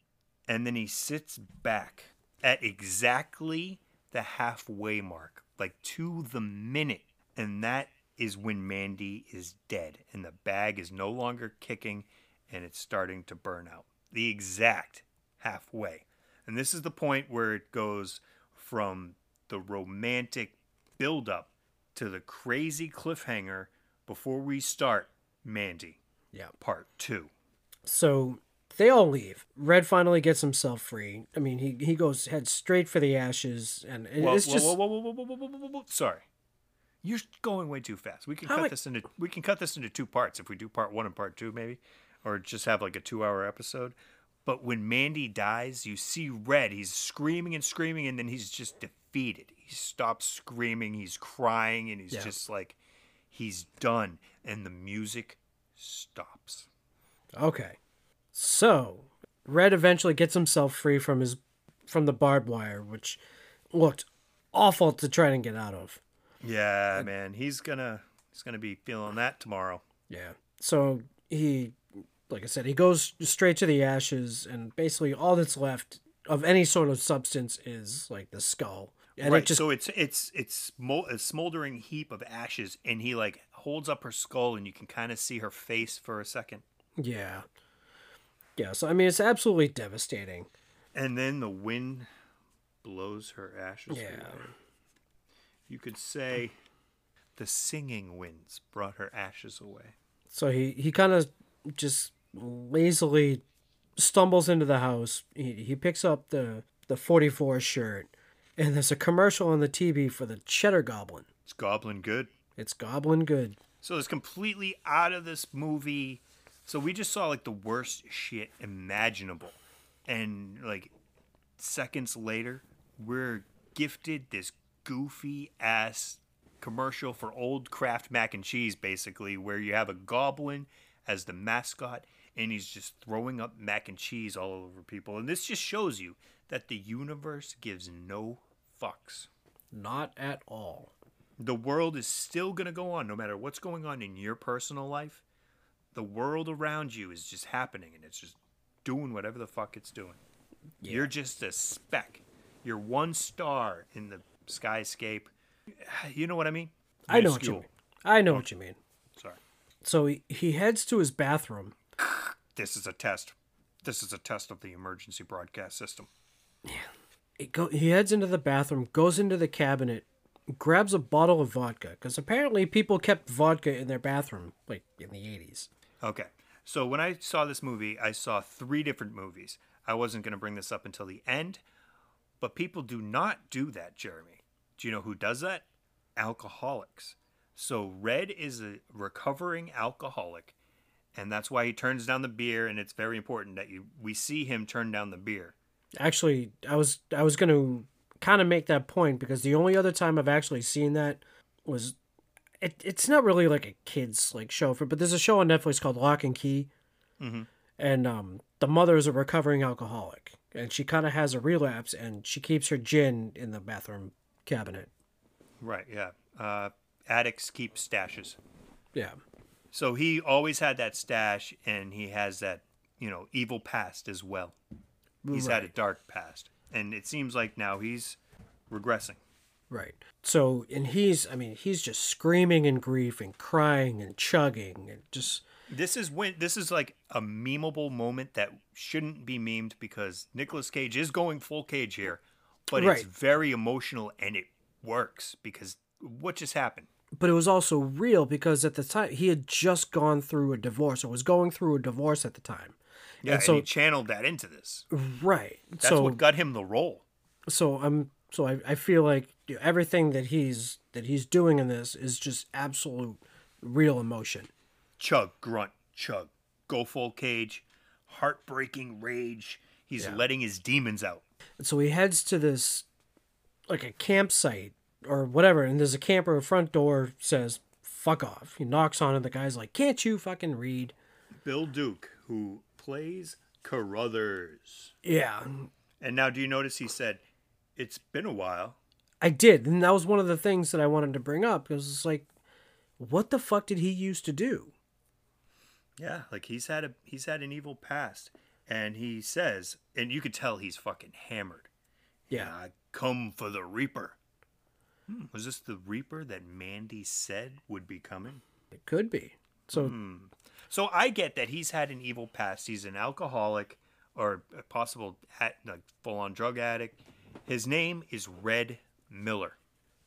and then he sits back at exactly the halfway mark, like to the minute, and that is when Mandy is dead, and the bag is no longer kicking, and it's starting to burn out. The exact halfway, and this is the point where it goes from the romantic build up to the crazy cliffhanger before we start Mandy. Yeah. Part two. So they all leave. Red finally gets himself free. I mean, he, he goes head straight for the ashes, and it's just. Sorry, you're going way too fast. We can cut this into we can cut this into two parts if we do part one and part two maybe, or just have like a two hour episode. But when Mandy dies, you see Red. He's screaming and screaming, and then he's just defeated. He stops screaming, he's crying and he's Yeah. just like he's done and the music stops. okay. So Red eventually gets himself free from his from the barbed wire, which looked awful to try and get out of. Yeah, man, he's gonna he's gonna be feeling that tomorrow. Yeah. So he, like I said, he goes straight to the ashes, and basically all that's left of any sort of substance is like the skull, and right. it just so it's it's it's a smoldering heap of ashes, and he like holds up her skull, and you can kind of see her face for a second, yeah, yeah. So I mean, it's absolutely devastating. and then the wind blows her ashes Yeah. away. You could say the singing winds brought her ashes away. So he he kind of just lazily stumbles into the house. He he picks up the the 44 shirt, and there's a commercial on the TV for the Cheddar Goblin. It's Goblin good. It's Goblin good. So it's completely out of this movie. So we just saw like the worst shit imaginable. And like seconds later, we're gifted this goofy ass commercial for old Kraft mac and cheese basically where you have a goblin as the mascot and he's just throwing up mac and cheese all over people. And this just shows you that the universe gives no fucks Not at all. the world is still going to go on no matter what's going on in your personal life. The world around you is just happening and it's just doing whatever the fuck it's doing. You're just a speck. You're one star in the skyscape. You know what I mean? I know what you mean. I know what oh, you mean. Sorry. So he, he heads to his bathroom. This is a test. This is a test of the emergency broadcast system. He, go, he heads into the bathroom, goes into the cabinet, grabs a bottle of vodka because apparently people kept vodka in their bathroom like in the 80s. Okay. So when I saw this movie, I saw three different movies. I wasn't going to bring this up until the end, but people do not do that, Jeremy. Do you know who does that? Alcoholics. So Red is a recovering alcoholic, and that's why he turns down the beer and it's very important that you we see him turn down the beer. Actually, I was I was going to kind of make that point because the only other time I've actually seen that was it, it's not really like a kids like show for but there's a show on Netflix called Locke and Key. And um the mother is a recovering alcoholic and she kind of has a relapse and she keeps her gin in the bathroom cabinet. Right, yeah. Uh, addicts keep stashes. Yeah. So he always had that stash and he has that, you know, evil past as well. He's had a dark past. And it seems like now he's regressing. Right. So, and he's, I mean, he's just screaming in grief and crying and chugging and just, This is when this is like a memeable moment that shouldn't be memed because Nicolas Cage is going full cage here, but it's very emotional and it works because what just happened? but it was also real because at the time he had just gone through a divorce or was going through a divorce at the time. Yeah, and, so- he channeled that into this. Right. That's so, what got him the role. so I'm, so I, I feel like everything that he's, that he's doing in this is just absolute real emotion. Chug, grunt, chug, go full cage, heartbreaking rage. He's letting his demons out. And so he heads to this, like a campsite or whatever, and there's a camper. Front door says "fuck off." He knocks on it. The guy's like, "Can't you fucking read?" Bill Duke, who plays Carruthers. Yeah, And now, do you notice he said, It's been a while. I did, and that was one of the things that I wanted to bring up because it's like, what the fuck did he used to do? Yeah, like he's had a he's had an evil past, and he says, and you could tell he's fucking hammered. Yeah, I come for the Reaper. Hmm, was this the Reaper that Mandy said would be coming? it could be. So So I get that he's had an evil past. He's an alcoholic or a possible at, like full on drug addict. His name is Red Miller.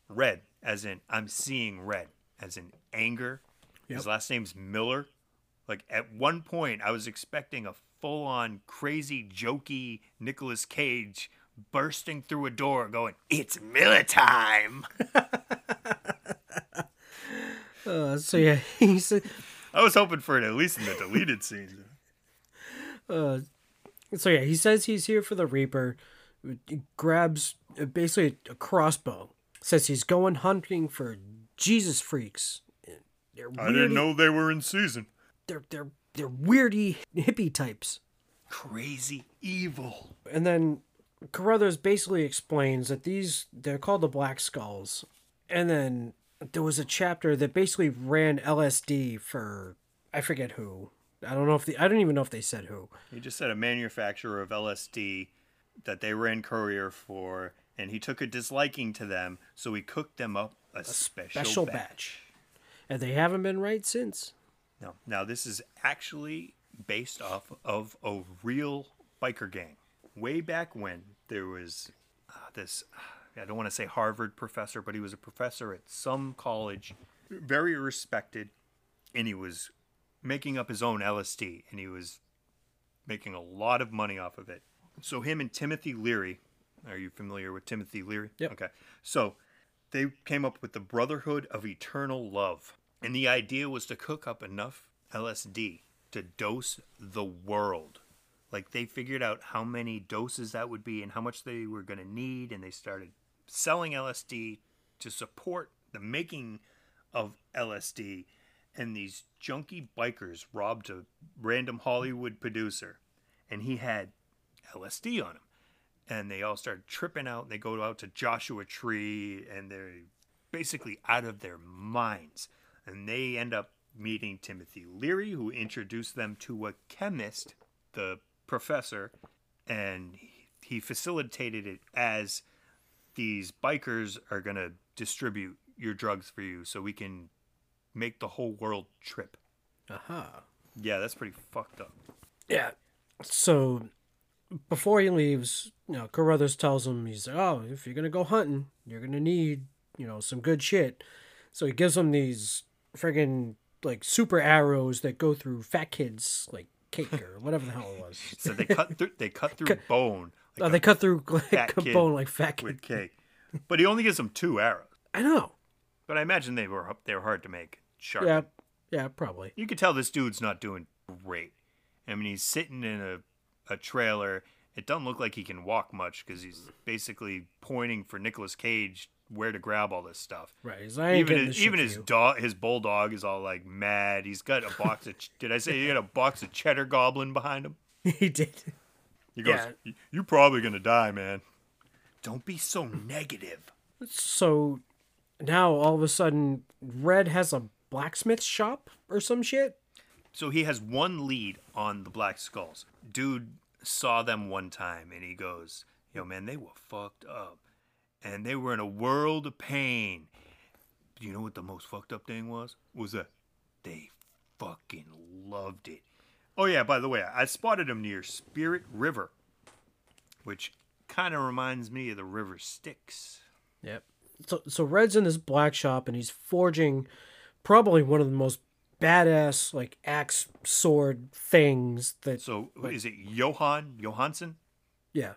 Red, as in I'm seeing red, as in anger. His last name's Miller. Like at one point, I was expecting a full on crazy, jokey Nicolas Cage bursting through a door, going, "It's Miller time." Uh, so yeah, he said. I was hoping for it at least in the deleted scenes. So yeah, he says he's here for the Reaper. He grabs uh, basically a crossbow. Says he's going hunting for Jesus freaks. They're I didn't know they were in season. they're they're they're weirdy hippie types. Crazy evil. And then Carruthers basically explains that these they're called the Black Skulls. And then there was a chapter that basically ran LSD for I forget who. I don't know if the I don't even know if they said who. He just said a manufacturer of LSD that they ran courier for, and he took a disliking to them, so he cooked them up a, special, Special batch. batch. And they haven't been right since. No, now this is actually based off of a real biker gang. Way back when there was uh, this, I don't want to say Harvard professor, but he was a professor at some college, very respected, and he was making up his own LSD, and he was making a lot of money off of it. So him and Timothy Leary, are you familiar with Timothy Leary? Yep. Okay. So they came up with the Brotherhood of Eternal Love. And the idea was to cook up enough LSD to dose the world. Like they figured out how many doses that would be and how much they were going to need. And they started selling LSD to support the making of LSD. And these junky bikers robbed a random Hollywood producer. And he had LSD on him and they all start tripping out. and They go out to Joshua Tree, and they're basically out of their minds. And they end up meeting Timothy Leary, who introduced them to a chemist, the professor, and he facilitated it as these bikers are going to distribute your drugs for you so we can make the whole world trip. Uh-huh. Yeah, that's pretty fucked up. Yeah. So before he leaves, you know, Carruthers tells him he's like, "Oh, if you're gonna go hunting, you're gonna need, you know, some good shit." So he gives him these friggin' like super arrows that go through fat kids like cake or whatever the hell it was. So they cut through they cut through bone Oh, like they cut through like bone like fat kid. with cake. But he only gives them two arrows. I know. But I imagine they were they were hard to make. Sharp. Yeah, yeah, probably. You could tell this dude's not doing great. I mean, he's sitting in a, a trailer. It doesn't look like he can walk much because he's basically pointing for Nicolas Cage where to grab all this stuff. Right. He's, I ain't even his, even his dog, his bulldog is all like mad. He's got a box of. ch- did I say he got a box of cheddar goblin behind him? he did. He goes, Yeah. "You're probably gonna die, man. Don't be so negative." So now all of a sudden, Red has a blacksmith shop or some shit. So he has one lead on the Black Skulls. Dude saw them one time and he goes, Yo, man, they were fucked up. And they were in a world of pain. Do you know what the most fucked up thing was? Was that they fucking loved it. Oh, yeah, by the way, I spotted him near Spirit River, which kind of reminds me of the River Styx. Yep. So so Red's in this black shop and he's forging probably one of the most badass like axe sword things that So is it Jóhann Jóhannsson? yeah.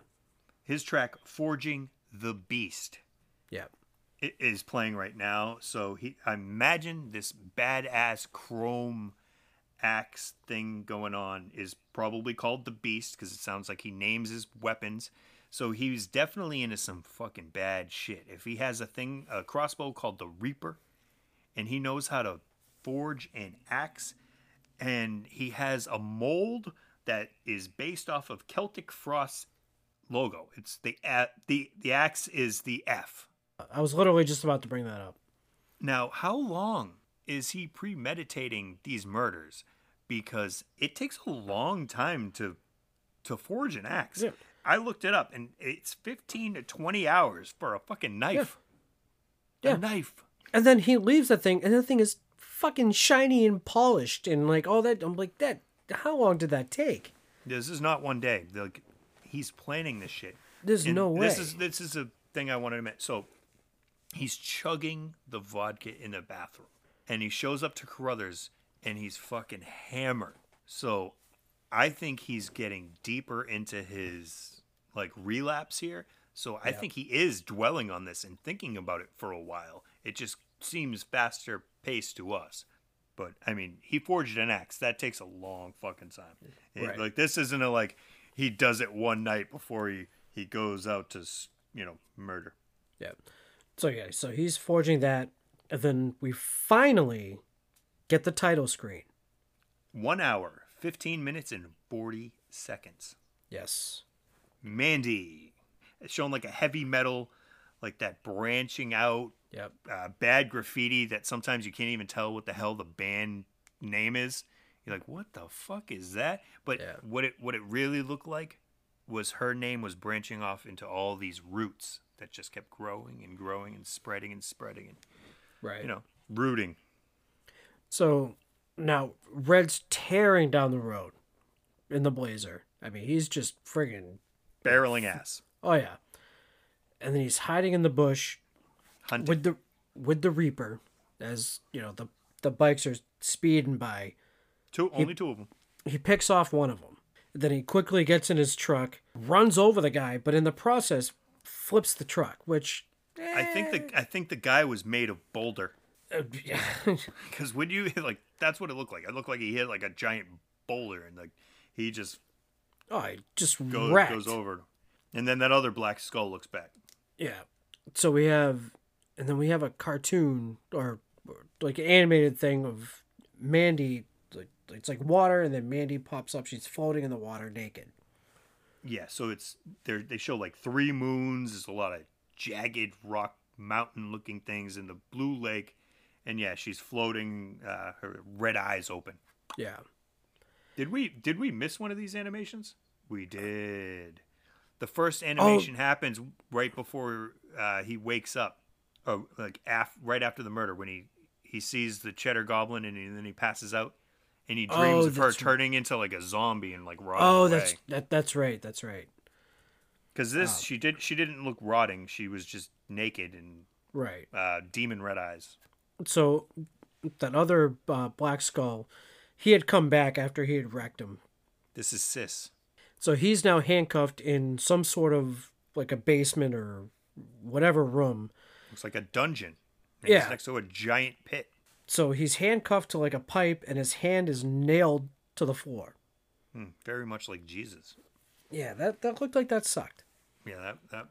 His track, Forging the Beast. Yeah. i- is playing right now. So he, I imagine this badass chrome axe thing going on is probably called the Beast because it sounds like he names his weapons. So he's definitely into some fucking bad shit. If he has a thing, a crossbow called the Reaper, and he knows how to forge an axe, and he has a mold that is based off of Celtic Frost logo. It's the a- the the axe is the F. I was literally just about to bring that up. Now, how long is he premeditating these murders? Because it takes a long time to to forge an axe. Yeah. I looked it up, and it's fifteen to twenty hours for a fucking knife. Yeah. A knife. And then he leaves the thing and the thing is fucking shiny and polished and like all that I'm like that how long did that take? This is not one day. Like he's planning this shit. There's And no way. This is this is a thing I wanted to mention. So he's chugging the vodka in the bathroom, and he shows up to Carruthers, and he's fucking hammered. So I think he's getting deeper into his like relapse here. So I think he is dwelling on this and thinking about it for a while. It just seems faster paced to us. But I mean, he forged an axe. That takes a long fucking time. It- Like this isn't a like he does it one night before he he goes out to you know murder. Yeah. So yeah, so he's forging that and then we finally get the title screen. One hour, fifteen minutes, and forty seconds. Yes. Mandy, it's shown like a heavy metal, like that branching out, Yep. uh, bad graffiti that sometimes you can't even tell what the hell the band name is. You're like, what the fuck is that? But Yeah. what it what it really looked like was her name was branching off into all these roots that just kept growing and growing and spreading and spreading and Right. you know rooting. So now Red's tearing down the road in the blazer. I mean, he's just friggin' barreling ass. oh yeah. And then he's hiding in the bush Hunting. with the with the Reaper as, you know, the the bikes are speeding by. two, only two of them. He picks off one of them. Then he quickly gets in his truck, runs over the guy, but in the process flips the truck, which I think the I think the guy was made of boulder uh, because when you like that's what it looked like. It looked like he hit like a giant boulder and like he just oh, he just goes wrecked. goes over. And then that other black skull looks back. Yeah. So we have, and then we have a cartoon or, or like an animated thing of Mandy. Like it's like water, and then Mandy pops up. She's floating in the water naked. Yeah, so it's they they show like three moons. There's a lot of jagged rock mountain looking things in the blue lake, and yeah, she's floating. Uh, her red eyes open. Yeah. Did we did we miss one of these animations? We did. The first animation happens right before uh, he wakes up, oh, like af- right after the murder when he he sees the cheddar goblin and, he, then he passes out, and he dreams Oh, of her turning into like a zombie and like rotting Oh, away. that's that, that's right. That's right. Because this she did she didn't look rotting. She was just naked and Right. uh, demon red eyes. So that other uh, Black Skull, he had come back after he had wrecked him. This is sis. So he's now handcuffed in some sort of like a basement or whatever room. Looks like a dungeon. And Yeah. Next to a giant pit. So he's handcuffed to like a pipe and his hand is nailed to the floor. Hmm, very much like Jesus. Yeah, that, that looked like that sucked. Yeah, that that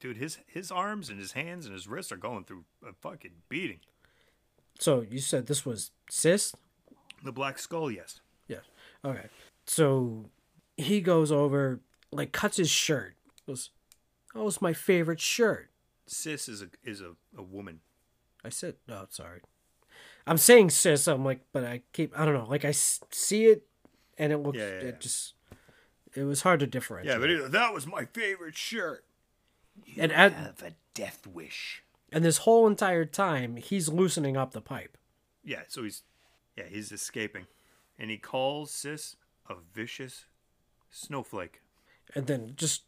dude, his his arms and his hands and his wrists are going through a fucking beating. So you said this was cis? The black skull, yes. Yeah. Okay. So he goes over, like cuts his shirt. Goes, that was my favorite shirt. Sis is a is a, a woman. I said, no, sorry. I'm saying cis. I'm like, but I keep, I don't know, like I s- see it, and it looks, yeah, yeah. it just, it was hard to differentiate. Yeah, but it, that was my favorite shirt. and at, Have a death wish. and this whole entire time, he's loosening up the pipe. Yeah, so he's yeah he's escaping, and he calls Sis a vicious snowflake. and then just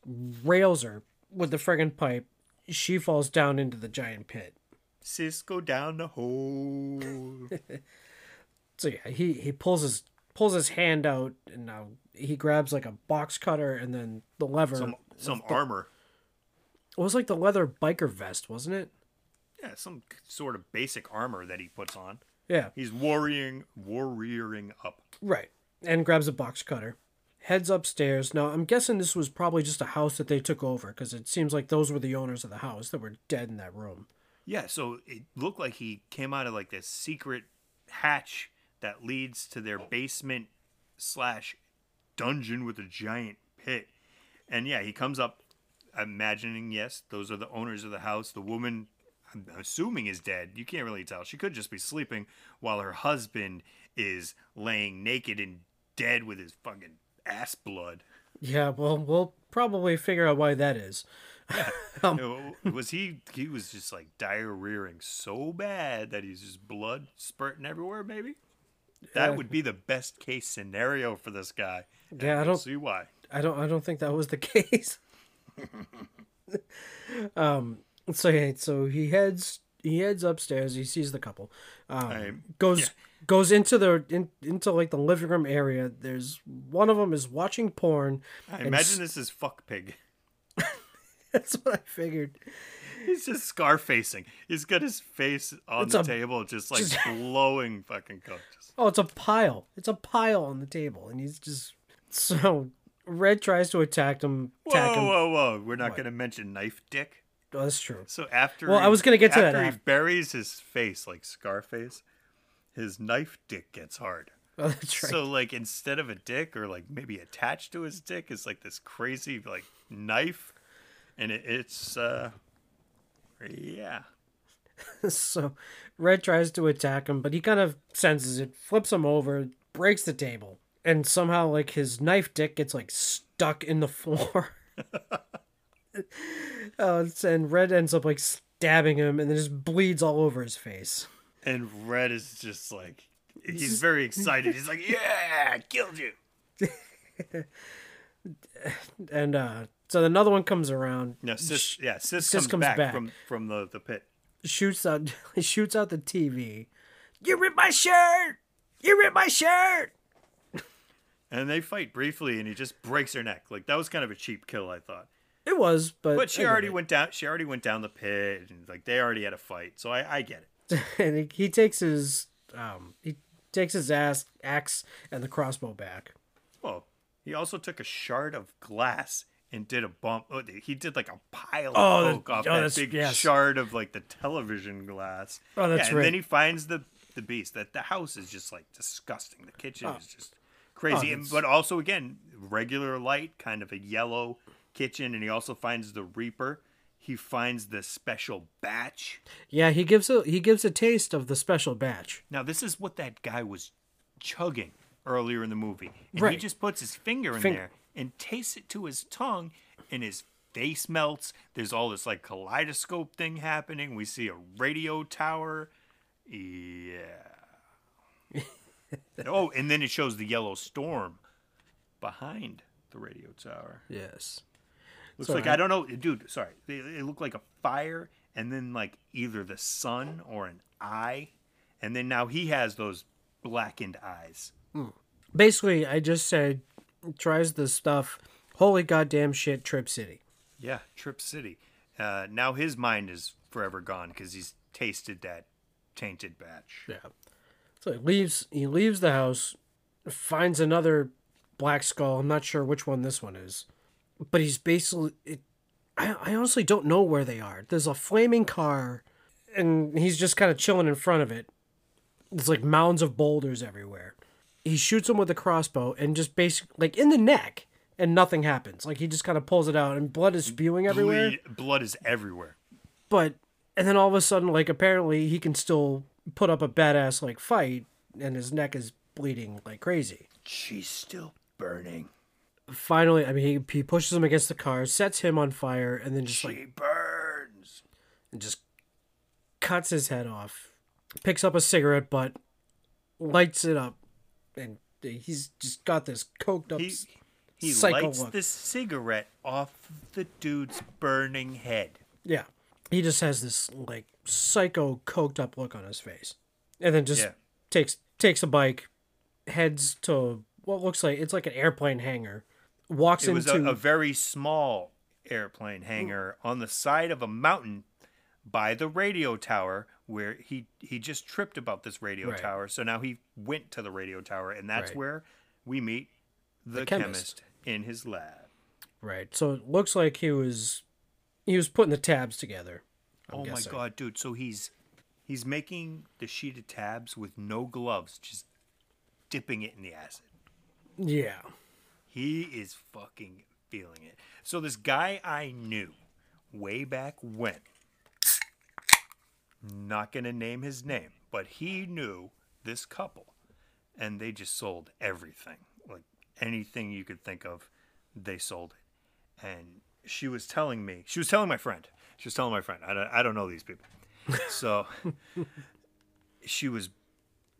rails her with the friggin' pipe. She falls down into the giant pit. Sis, go down the hole. So yeah, he he pulls his pulls his hand out and now he grabs like a box cutter and then the lever. some some armor. it was like the leather biker vest, wasn't it? Yeah, some sort of basic armor that he puts on. Yeah, He's warrioring warrioring up. right. And grabs a box cutter. Heads upstairs. Now I'm guessing this was probably just a house that they took over because it seems like those were the owners of the house that were dead in that room. Yeah, so it looked like he came out of like this secret hatch that leads to their basement slash dungeon with a giant pit. And yeah, he comes up imagining, yes, those are the owners of the house. The woman, I'm assuming, is dead. You can't really tell. She could just be sleeping while her husband is laying naked and dead with his fucking ass blood. Yeah, well, we'll probably figure out why that is. Know, um, was he? He was just like diarrheaing so bad that he's just blood spurting everywhere. Maybe that would be the best case scenario for this guy. Yeah, I we'll don't- see why. I don't I don't think that was the case. um so yeah, so he heads he heads upstairs, he sees the couple. Um I- goes yeah. goes into the in, into like the living room area. There's one of them is watching porn. I imagine s- this is fuck pig. That's what I figured. He's just scar facing. He's got his face on It's the a- table, just like just- blowing fucking coke. Oh, it's a pile. It's a pile on the table and he's just so Red tries to attack him. Attack Whoa, him. whoa, whoa! We're not gonna mention knife dick. Oh, that's true. So after Well, I was gonna get to that after he buries his face like Scarface, his knife dick gets hard. Oh, that's right. So like instead of a dick or like maybe attached to his dick is like this crazy like knife, and it, it's uh yeah so Red tries to attack him, but he kind of senses it, flips him over, breaks the table, and somehow like his knife dick gets like stuck in the floor. uh, and Red ends up like stabbing him, and then just bleeds all over his face. and Red is just like he's very excited. He's like yeah, I killed you. And uh, so another one comes around, No, sis, yeah, sis, Sis comes, comes back, back. from from the the pit. shoots out, shoots out the TV. You ripped my shirt. You ripped my shirt. And they fight briefly, and he just breaks her neck. Like that was kind of a cheap kill, I thought. It was, but But she already it. went down. She already went down the pit, and like they already had a fight. So I, I get it. and he, he takes his um he takes his ass axe and the crossbow back. Well, he also took a shard of glass and did a bump. Oh, he did like a pile Oh, of coke off oh, that big yes. shard of like the television glass. Oh, that's yeah, and right. then he finds the the beast. That the house is just like disgusting. The kitchen oh. is just crazy. Oh, and, but also again, regular light, kind of a yellow kitchen, and he also finds the Reaper. He finds the special batch. Yeah, he gives a he gives a taste of the special batch. Now, this is what that guy was chugging earlier in the movie. And he just puts his finger in Fing- there and tastes it to his tongue, and his face melts. There's all this like kaleidoscope thing happening. We see a radio tower. Yeah. oh, and then it shows the yellow storm behind the radio tower. Yes. Looks So like I- I don't know, dude. Sorry, it, it looked like a fire, and then like either the sun or an eye, and then now he has those blackened eyes. Hmm. Basically, I just said tries the stuff. Holy goddamn shit, Trip City. Yeah, Trip City. Uh, now his mind is forever gone because he's tasted that tainted batch. Yeah. So he leaves. He leaves the house, finds another black skull. I'm not sure which one this one is, but he's basically. It, I I honestly don't know where they are. There's a flaming car, and he's just kind of chilling in front of it. There's like mounds of boulders everywhere. He shoots him with a crossbow and just basically like in the neck, and nothing happens. Like he just kind of pulls it out, and blood is spewing everywhere Bleed- blood is everywhere. but and then all of a sudden like apparently he can still put up a badass like fight and his neck is bleeding like crazy She's still burning. finally i mean he, he pushes him against the car sets him on fire and then just She like burns. And just cuts his head off picks up a cigarette butt lights it up and he's just got this coked up He he psycho lights look. the cigarette off the dude's burning head. yeah he just has this like psycho coked up look on his face and then just Yeah. takes takes a bike heads to what looks like it's like an airplane hangar walks It was into a, a very small airplane mm. hangar on the side of a mountain by the radio tower where he he just tripped about this radio Right. tower. So now he went to the radio tower and that's Right. where we meet the, chemist. chemist. in his lab. right so it looks like he was he was putting the tabs together I'm oh guessing. my god, dude. So he's he's making the sheet of tabs with no gloves, just dipping it in the acid. yeah He is fucking feeling it. So this guy I knew way back when, not gonna name his name, but he knew this couple, and they just sold everything, like anything you could think of, they sold it. And she was telling me, she was telling my friend, she was telling my friend, I don't, I don't know these people, so she was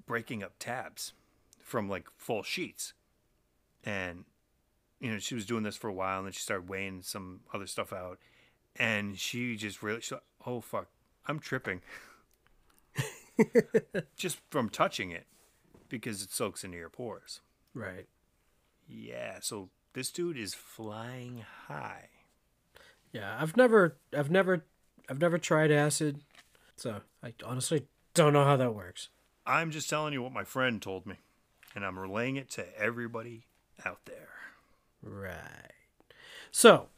breaking up tabs from like full sheets. And you know she was doing this for a while and then she started weighing some other stuff out. And she just really she oh fuck i'm tripping. Just from touching it because it soaks into your pores. Right. Yeah so this dude is flying high. Yeah i've never i've never i've never tried acid so i honestly don't know how that works. I'm just telling you what my friend told me and i'm relaying it to everybody out there. Right. So,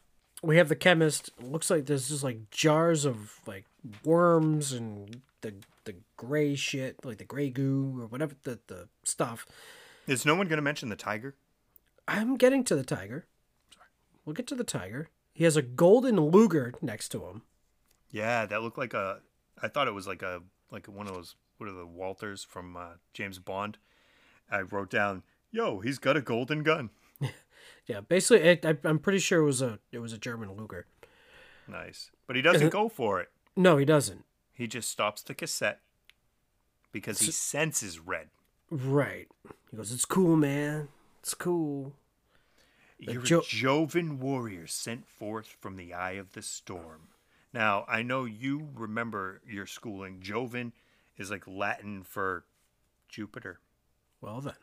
we have the chemist. It looks like there's just like jars of like worms and the the gray shit, like the gray goo or whatever the the stuff. is no one going to mention the tiger I'm getting to the tiger. Sorry. We'll get to the tiger. He has a golden Luger next to him. yeah that looked like a i thought it was like a like one of those what are the Walthers from uh, james bond i wrote down yo he's got a golden gun Yeah, basically, it, I, I'm pretty sure it was a it was a German Luger. Nice. But he doesn't go for it. No, he doesn't. He just stops the cassette because he senses red. Right. He goes, "It's cool, man. It's cool." You're Jo- a Jovian warrior sent forth from the eye of the storm. Now, I know you remember your schooling. Jovian is like Latin for Jupiter. Well then.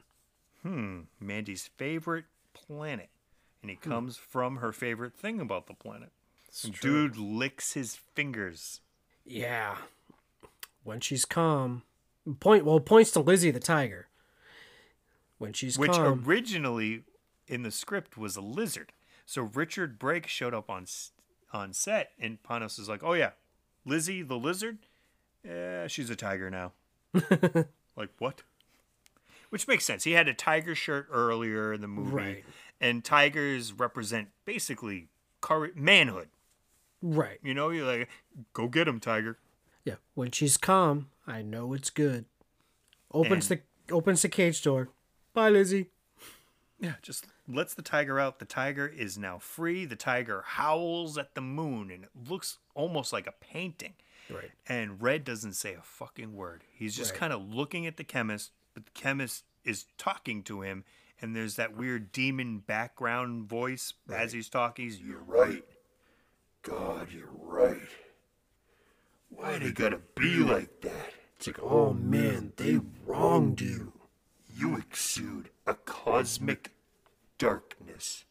Hmm, Mandy's favorite planet. And he comes from her favorite thing about the planet. Dude licks his fingers. Yeah. When she's calm. Point well points to Lizzie the tiger. When she's which calm. originally in the script was a lizard. So Richard Brake showed up on on set, and Panos is like, "Oh yeah, Lizzie the lizard, yeah, she's a tiger now." like what? Which makes sense. He had a tiger shirt earlier in the movie, Right. and tigers represent basically manhood. Right. You know, you're like, "Go get him, tiger." Yeah. When she's calm, I know it's good. Opens the opens the cage door. Bye, Lizzie. Yeah, just lets the tiger out. The tiger is now free. The tiger howls at the moon and it looks almost like a painting. Right. And Red doesn't say a fucking word. He's just Right. kind of looking at the chemist, but the chemist is talking to him, and there's that weird demon background voice as he's talking. He's, You're right. God, you're right. Why they gotta be like that? It's like, oh man, they wronged you. You exude a cosmic darkness.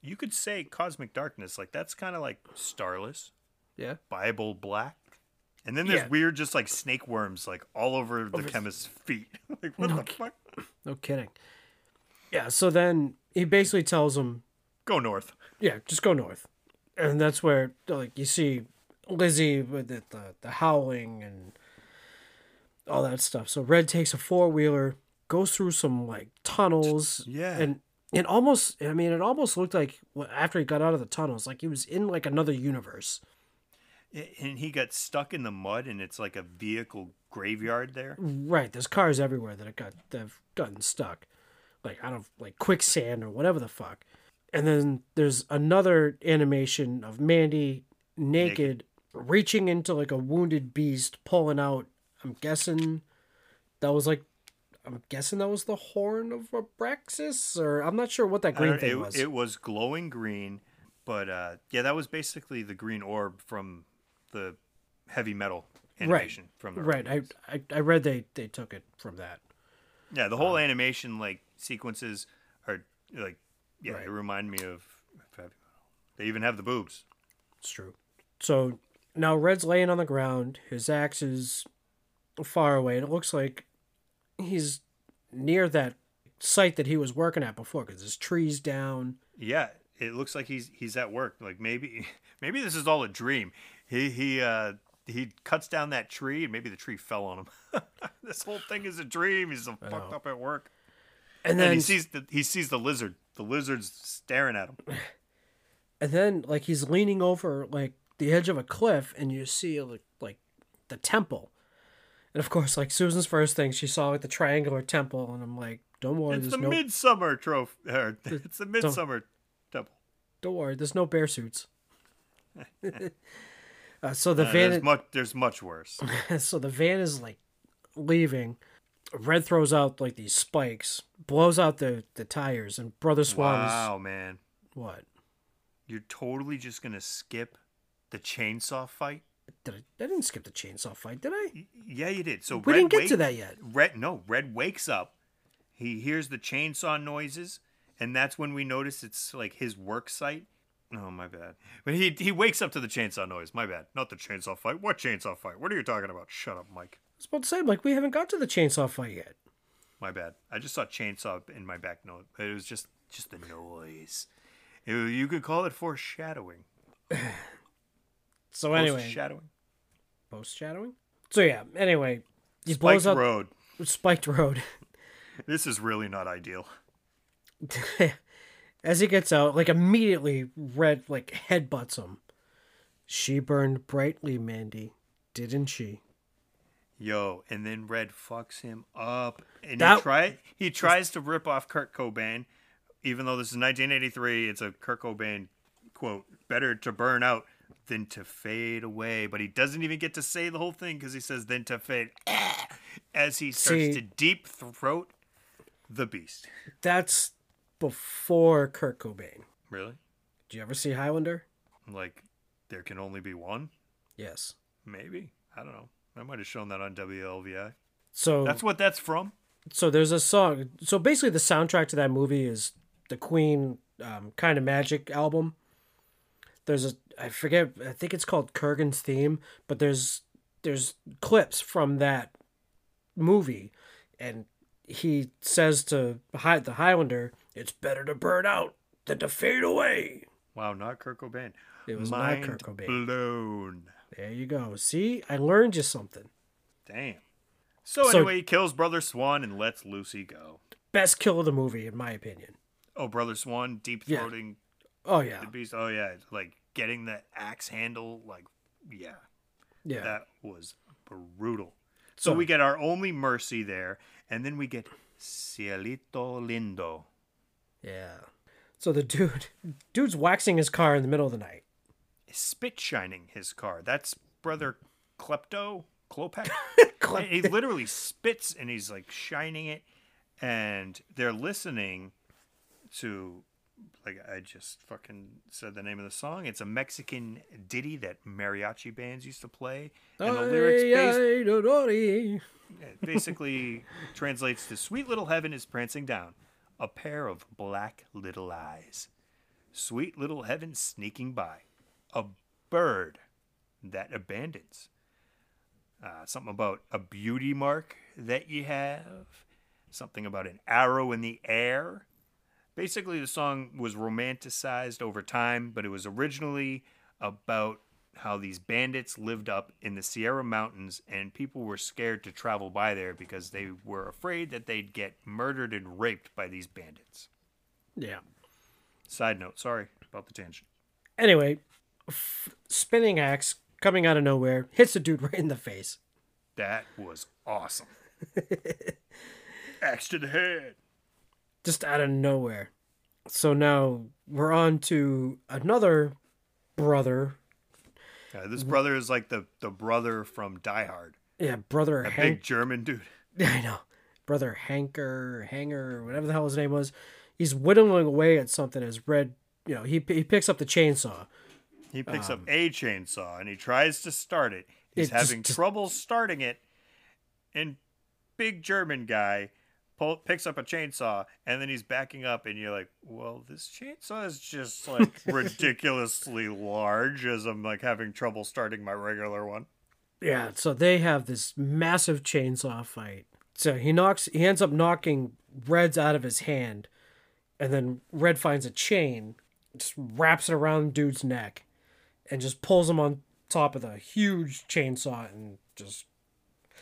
You could say cosmic darkness, like that's kind of like starless, Yeah. Bible black. And then there's Yeah. weird, just like snake worms, like all over the chemist's feet. like, what the fuck? No kidding. Yeah. So then he basically tells him, Go north. yeah, just go north, and that's where like you see Lizzie with the the, the howling and all that stuff. So Red takes a four wheeler, goes through some like tunnels, Yeah. and it almost I mean it almost looked like after he got out of the tunnels, like he was in like another universe. And he got stuck in the mud, and it's like a vehicle graveyard there. Right, there's cars everywhere that have got that have gotten stuck, like I don't like quicksand or whatever the fuck. And then there's another animation of Mandy naked, reaching into like a wounded beast, pulling out. I'm guessing that was like, I'm guessing that was the horn of a Braxis, or I'm not sure what that green thing it, was. it was glowing green, but uh, yeah, that was basically the green orb from the heavy metal animation from the right, I, I I read they they took it from that. Yeah, the whole animation like sequences are like yeah, Right. they remind me of of heavy metal. They even have the boobs. It's true. So now Red's laying on the ground. His axe is far away, and it looks like he's near that site that he was working at before because there's trees down. Yeah, it looks like he's he's at work. Like maybe maybe this is all a dream. He he uh he cuts down that tree and maybe the tree fell on him. this whole thing is a dream. He's fucked up at work. And And then, he sees the he sees the lizard. The lizard's staring at him. and then, like he's leaning over like the edge of a cliff, and you see like like the temple. And of course, like Susan's first thing, she saw like the triangular temple, and I'm like, "Don't worry, It's the no, midsummer trophy. Or, it's the midsummer temple. don't worry, there's no bear suits." uh, so the Uh, van, there's much there's much worse. so the van is like leaving. Red throws out like these spikes, blows out the, the tires, and Brother Swan wow, man. what? You're totally just gonna skip the chainsaw fight? Did I, I didn't skip the chainsaw fight, did I? Yeah, you did. So We Red didn't get wake- to that yet. Red no, Red wakes up. He hears the chainsaw noises, and that's when we notice it's like his work site. Oh my bad. But he he wakes up to the chainsaw noise. My bad. Not the chainsaw fight. What chainsaw fight? What are you talking about? Shut up, Mike. Was about to say, like, we haven't got to the chainsaw fight yet. My bad. I just saw chainsaw in my back note. It was just just the noise. It- you could call it foreshadowing. So anyway, Foreshadowing. post shadowing. So yeah, anyway, he blows Spiked up road. spiked road. This is really not ideal. As he gets out, like immediately, Red like headbutts him. She burned brightly, Mandy, didn't she? Yo, and then Red fucks him up, and That- he try he tries to rip off Kurt Cobain, even though this is 1983. It's a Kurt Cobain quote: "Better to burn out than to fade away." But he doesn't even get to say the whole thing because he says "than to fade," as he starts See- to deep throat the beast. That's before Kurt Cobain. Really? Did you ever see Highlander? Like there can only be one? Yes. Maybe I don't know. I might have shown that on WLVI. So That's what that's from. so there's a song. So basically, the soundtrack to that movie is the Queen um, "Kind of Magic" album. There's a I forget. I think it's called Kurgan's theme, but there's there's clips from that movie, and he says to the Highlander, "It's better to burn out than to fade away." Wow, not Kurt Cobain. It was not Mind Kurt Cobain. blown. There you go. See, I learned you something. Damn. So, So- anyway, he kills Brother Swan and lets Lucy go. Best kill of the movie, in my opinion. Oh, Brother Swan deep Yeah. throating Oh yeah, the beast. Oh yeah, like getting the axe handle. Like yeah, yeah. that was brutal. So, So- we get our only mercy there, and then we get Cielito Lindo. Yeah. So the dude, dude's waxing his car in the middle of the night. Spit shining his car. That's Brother Klepto Klopek. clip he literally spits and he's like shining it and they're listening to like i just fucking said the name of the song. It's a mexican ditty that mariachi bands used to play and the lyrics bas- Ay, it basically translates to sweet little heaven is prancing down a pair of black little eyes. Sweet little heaven sneaking by a bird that abandons uh, something about a beauty mark that you have something about an arrow in the air basically the song was romanticized over time but it was originally about how these bandits lived up in the Sierra Mountains and people were scared to travel by there because they were afraid that they'd get murdered and raped by these bandits. Yeah. Side note, sorry about the tangent. Anyway, f- spinning axe coming out of nowhere hits the dude right in the face. That was awesome. Axe to the head. just out of nowhere. So now we're on to another brother. Uh, this brother is like the, the brother from Die Hard. Yeah, brother A Hank. big German dude. Yeah, I know. Brother Hanker, Hanger, whatever the hell his name was. He's whittling away at something as Red, you know, he, he picks up the chainsaw. He picks up a chainsaw and he tries to start it. He's Um, having just- trouble starting it. And big German guy pull, picks up a chainsaw and then he's backing up and you're like, "Well, this chainsaw is just like ridiculously large as I'm like having trouble starting my regular one." Yeah, so they have this massive chainsaw fight. So he knocks, he ends up knocking Red's out of his hand, and then Red finds a chain, just wraps it around dude's neck, and just pulls him on top of the huge chainsaw and just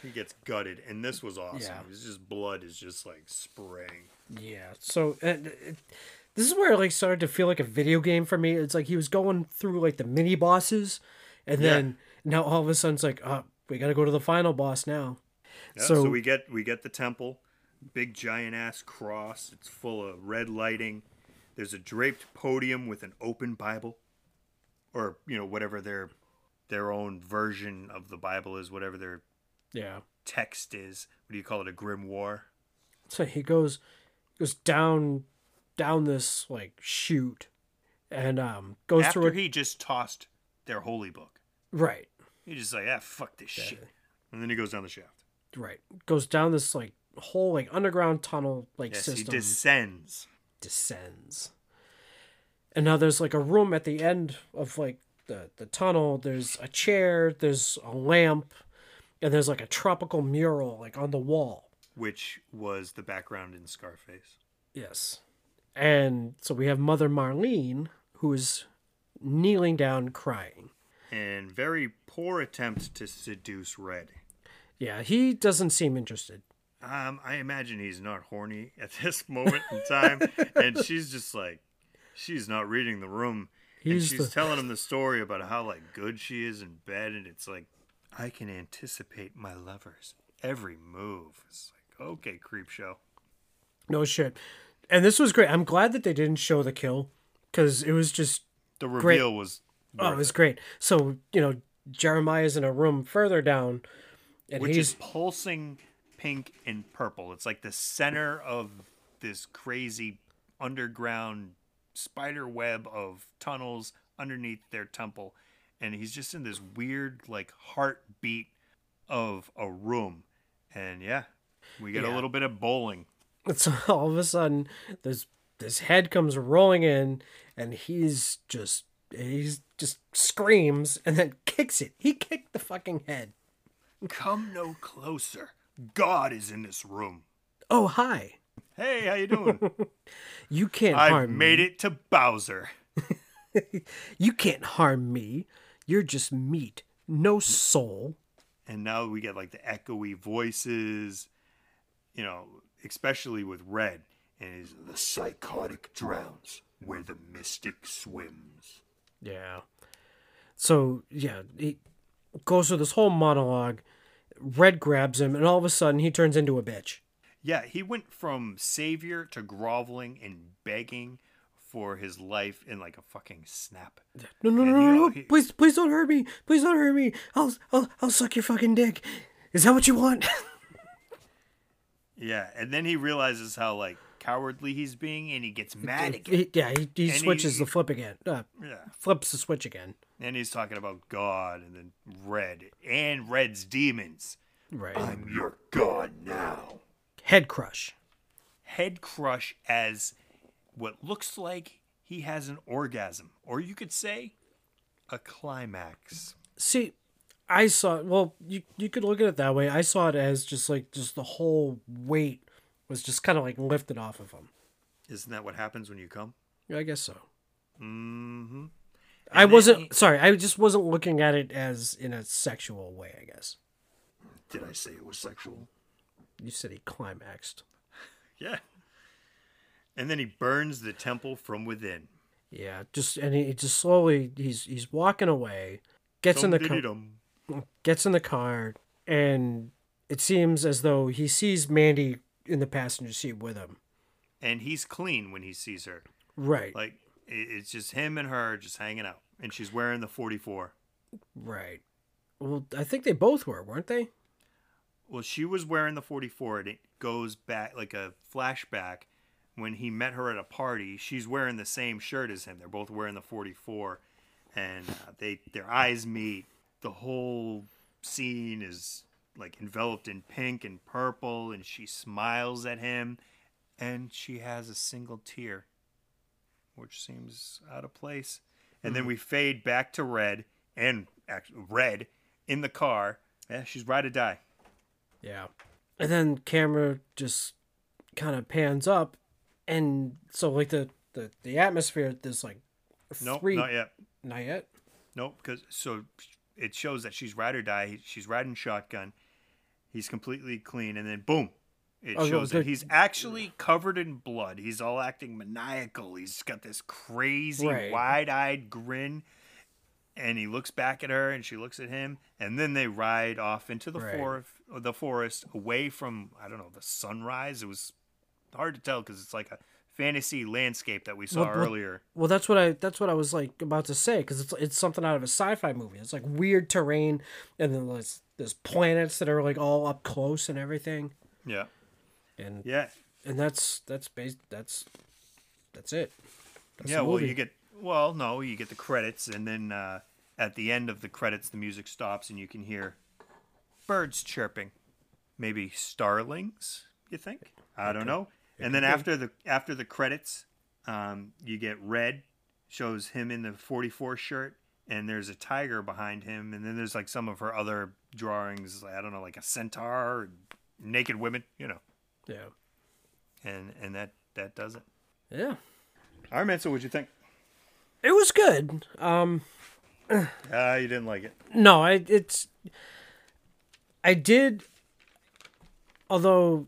He gets gutted and this was awesome. Yeah. It's just blood is just like spraying. yeah. So and it, this is where it like started to feel like a video game for me. It's like he was going through like the mini bosses, and Yeah. then now all of a sudden it's like, oh, we got to go to the final boss now. Yeah, so, So- we get we get the temple, big giant ass cross. It's full of red lighting. There's a draped podium with an open Bible, or you know whatever their their own version of the Bible is, whatever their Yeah. text is. What do you call it? A grimoire. So he goes goes down down this like chute and um goes After through it he just tossed their holy book, right he just like ah fuck this shit, and then he goes down the shaft. right goes down this like whole like underground tunnel like Yes, system he descends. descends and now there's like a room at the end of like the the tunnel there's a chair there's a lamp and there's like a tropical mural like on the wall Which was the background in Scarface. Yes. And so we have Mother Marlene, who is kneeling down crying. And very poor attempt to seduce Red. Yeah, he doesn't seem interested. Um, I imagine he's not horny at this moment in time, and she's just like, she's not reading the room, and she's the- telling him the story about how like good she is in bed, and it's like, I can anticipate my lover's every move. It's like, okay, creep show. No shit. And this was great. I'm glad that they didn't show the kill because it was just The Great. reveal was, oh, it was it, great. So you know, Jeremiah's in a room further down, and which he's is pulsing pink and purple. It's like the center of this crazy underground spider web of tunnels underneath their temple and he's just in this weird like heartbeat of a room and yeah we get Yeah. a little bit of bowling so all of a sudden this this head comes rolling in, and he's just he's just screams and then kicks it. He kicked the fucking head. come no closer god is in this room Oh hi. Hey how you doing You can't harm me. i harm made me. it to bowser You can't harm me. You're just meat, no soul. and now we get like the echoey voices you know especially with red and his the psychotic drowns where the mystic swims Yeah. So yeah, he goes through this whole monologue. Red grabs him, and all of a sudden he turns into a bitch. Yeah he went from savior to groveling and begging for his life in like a fucking snap No, no, And no, no, no! he- Please, please don't hurt me! Please don't hurt me! I'll, I'll, I'll suck your fucking dick. Is that what you want? Yeah, and then he realizes how like cowardly he's being, and he gets mad again. He- yeah, he, he switches he- the flip again. Uh, Yeah, flips the switch again. and he's talking about God, and then Red and Red's demons. Right. I'm your God now. Head crush. Head crush as what looks like he has an orgasm, or you could say a climax. See, I saw. Well, you you could look at it that way. I saw it as just like just the whole weight was just kind of like lifted off of him. Isn't that what happens when you come? Yeah, I guess so. Mm-hmm. I wasn't he- sorry. I just wasn't looking at it as in a sexual way. I guess Did I say it was sexual? You said he climaxed. Yeah. And then he burns the temple from within. Yeah, just and he just slowly he's he's walking away, gets in the car, gets in the car, and it seems as though he sees Mandy in the passenger seat with him. And he's clean when he sees her. Right, Like it's just him and her just hanging out, and she's wearing the 44. right. Well, I think they both were, weren't they? Well, she was wearing the 44, and it goes back like a flashback when he met her at a party. She's wearing the same shirt as him. They're both wearing the 44, and uh, they their eyes meet. The whole scene is like enveloped in pink and purple, and she smiles at him, and she has a single tear, which seems out of place. And then we fade back to red and red in the car. Yeah, she's ride or die. Yeah. And then camera just kind of pans up, and so like the the the atmosphere. There's like Nope, not yet. Not yet. Nope, because so it shows that she's ride or die. She's riding shotgun. He's completely clean, and then boom, it Oh, shows the- that he's actually covered in blood. He's all acting maniacal. He's got this crazy Right. wide-eyed grin, and he looks back at her, and she looks at him, and then they ride off into the Right. forest, the forest, away from I don't know the sunrise. It was hard to tell because it's like a fantasy landscape that we saw Well, earlier. Well, that's what I that's what I was like about to say because it's it's something out of a sci-fi movie. It's like weird terrain, and then there's there's planets that are like all up close and everything, Yeah, and yeah. and that's that's based that's that's it. That's yeah, well, you get well, no, you get the credits, and then uh, at the end of the credits, the music stops, and you can hear birds chirping, maybe starlings. You think? I don't know. And then after the after the credits, um, you get red, shows him in the forty four shirt, and there's a tiger behind him, and then there's like some of her other drawings. I don't know, like a centaur, naked women, you know, yeah and and that that does it. yeah. All right, man. So what'd you think? It was good. Um, Ah, you didn't like it. no, I it's I did. Although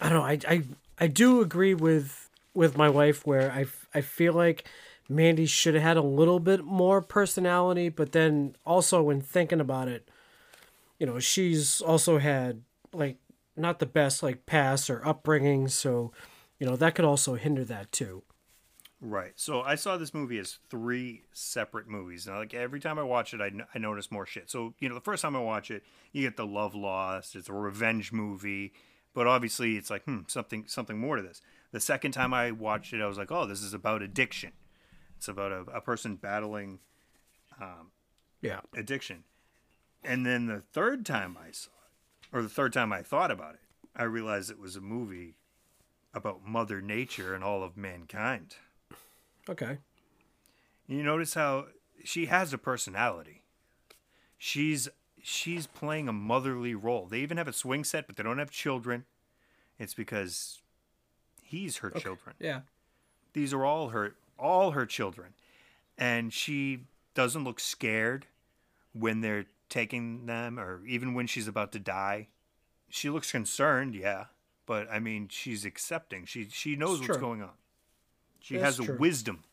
I don't know, I I I do agree with with my wife where I I feel like Mandy should have had a little bit more personality, but then also when thinking about it, you know, she's also had like not the best like past or upbringing, so you know that could also hinder that too. Right. So I saw this movie as three separate movies. And like every time I watch it, I, n- I notice more shit. So, you know, the first time I watch it, you get the love lost. It's a revenge movie. But obviously it's like, hmm, something something more to this. The second time I watched it, I was like, oh, this is about addiction. It's about a, a person battling Yeah. addiction. And then the third time I saw it, or the third time I thought about it, I realized it was a movie about Mother Nature and all of mankind. Okay. You notice how she has a personality. She's she's playing a motherly role. They even have a swing set, but they don't have children. It's because he's her children. Yeah. These are all her all her children. And she doesn't look scared when they're taking them or even when she's about to die. She looks concerned, yeah, but I mean, she's accepting. She she knows It's what's true. going on. She That's has a true. wisdom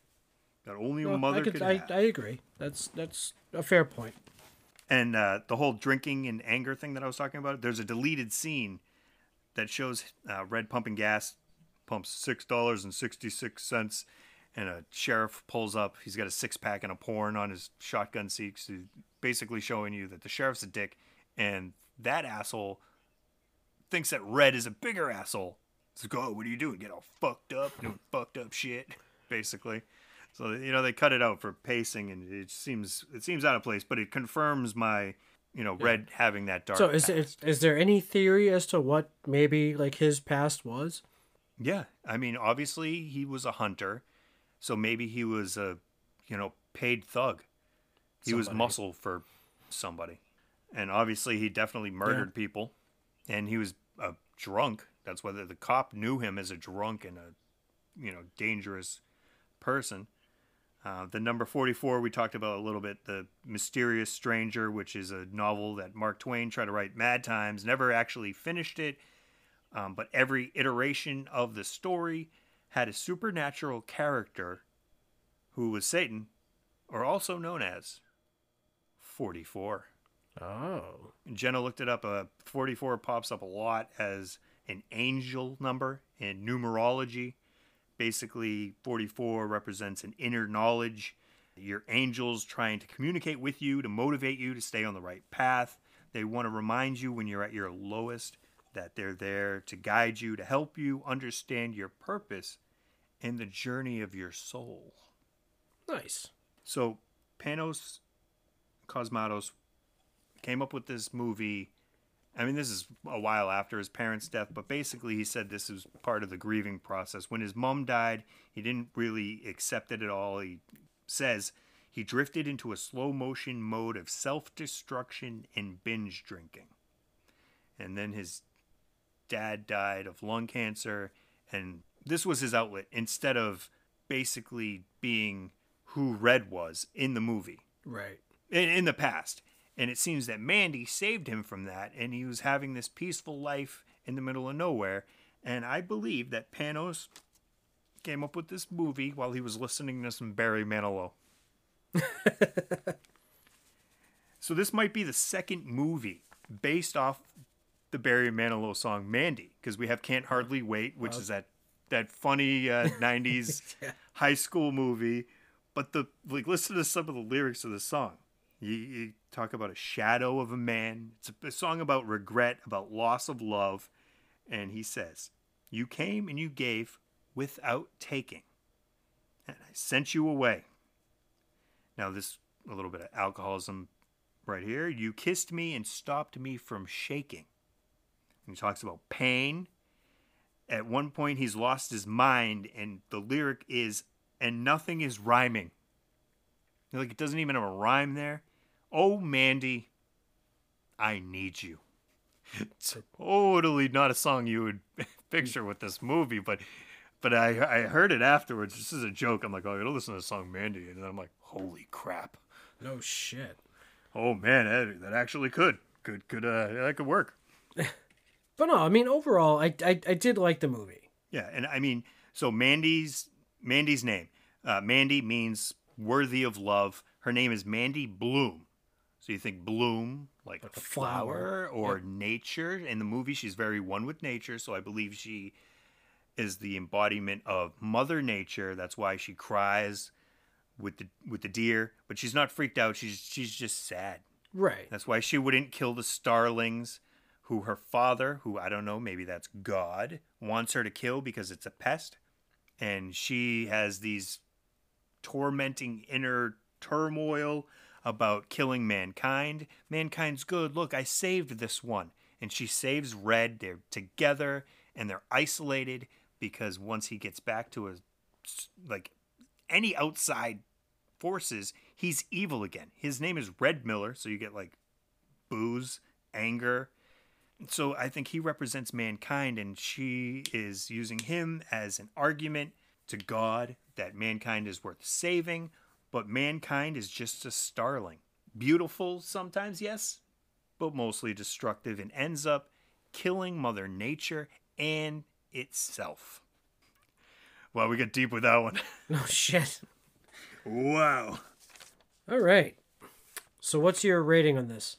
that only a mother I, could, could I, have. I agree. That's that's a fair point. and uh, the whole drinking and anger thing that I was talking about, there's a deleted scene that shows uh, Red pumping gas, pumps six dollars and sixty six cents, and a sheriff pulls up. He's got a six pack and a porn on his shotgun seat, so basically showing you that the sheriff's a dick, and that asshole thinks that Red is a bigger asshole. It's like, oh, what are you doing? Get all fucked up, doing fucked up shit, basically. So you know they cut it out for pacing, and it seems it seems out of place, but it confirms my you know Red having that dark. So is, past. is is there any theory as to what maybe like his past was? Yeah, I mean, obviously he was a hunter, so maybe he was a, you know, paid thug. He was muscle for somebody, and obviously he definitely murdered people, and he was a drunk. That's whether the cop knew him as a drunk and a, you know, dangerous person. Uh, the number 44 we talked about a little bit the mysterious stranger which is a novel that mark twain tried to write mad times never actually finished it um, but every iteration of the story had a supernatural character who was Satan, or also known as 44. Oh, Jenna looked it up. Uh, 44 pops up a lot as an angel number in numerology. Basically, 44 represents an inner knowledge. Your angels trying to communicate with you to motivate you to stay on the right path. They want to remind you when you're at your lowest that they're there to guide you, to help you understand your purpose and the journey of your soul. nice. So Panos Cosmatos came up with this movie. I mean, this is a while after his parents' death, but basically, he said this was part of the grieving process. When his mom died, he didn't really accept it at all. He says he drifted into a slow motion mode of self destruction and binge drinking. And then his dad died of lung cancer, and this was his outlet instead of basically being who Red was in the movie Right. in, in the past. And it seems that Mandy saved him from that, and he was having this peaceful life in the middle of nowhere. And I believe that Panos came up with this movie while he was listening to some Barry Manilow. so this might be the second movie based off the Barry Manilow song "Mandy," because we have "Can't Hardly Wait," which is that that funny uh, '90s high school movie. But the like, listen to some of the lyrics of the song. You, you talk about a shadow of a man. It's a, a song about regret, about loss of love, and he says, "You came and you gave without taking, and I sent you away." Now this a little bit of alcoholism right here. You kissed me and stopped me from shaking. And he talks about pain. At one point, he's lost his mind, and the lyric is, and nothing is rhyming. Like, it doesn't even have a rhyme there. Oh, Mandy, I need you. It's totally not a song you would picture with this movie, but but I I heard it afterwards. This is a joke. I'm like, oh, I gotta listen to the song Mandy, and then I'm like, holy crap. No shit. Oh man, that, that actually could could could uh that could work. But no, I mean overall, I I, I did like the movie. Yeah, and I mean, so Mandy's Mandy's name, uh, Mandy means worthy of love. Her name is Mandy Bloom. So you think bloom like, a a flower. flower, or nature? In the movie, she's very one with nature. So I believe she is the embodiment of Mother Nature. That's why she cries with the with the deer, but she's not freaked out. She's she's just sad. Right. That's why she wouldn't kill the starlings, who her father, who I don't know, maybe that's God, wants her to kill because it's a pest. And she has these tormenting inner turmoil about killing mankind. Mankind's good. Look, I saved this one. And she saves Red. They're together and they're isolated because once he gets back to a like any outside forces, he's evil again. His name is Red Miller, so you get like booze, anger. So I think he represents mankind, and she is using him as an argument to God that mankind is worth saving, but mankind is just a starling. Beautiful sometimes, yes, but mostly destructive and ends up killing Mother Nature and itself. Well, we get deep with that one. No oh, shit. wow. All right. So what's your rating on this?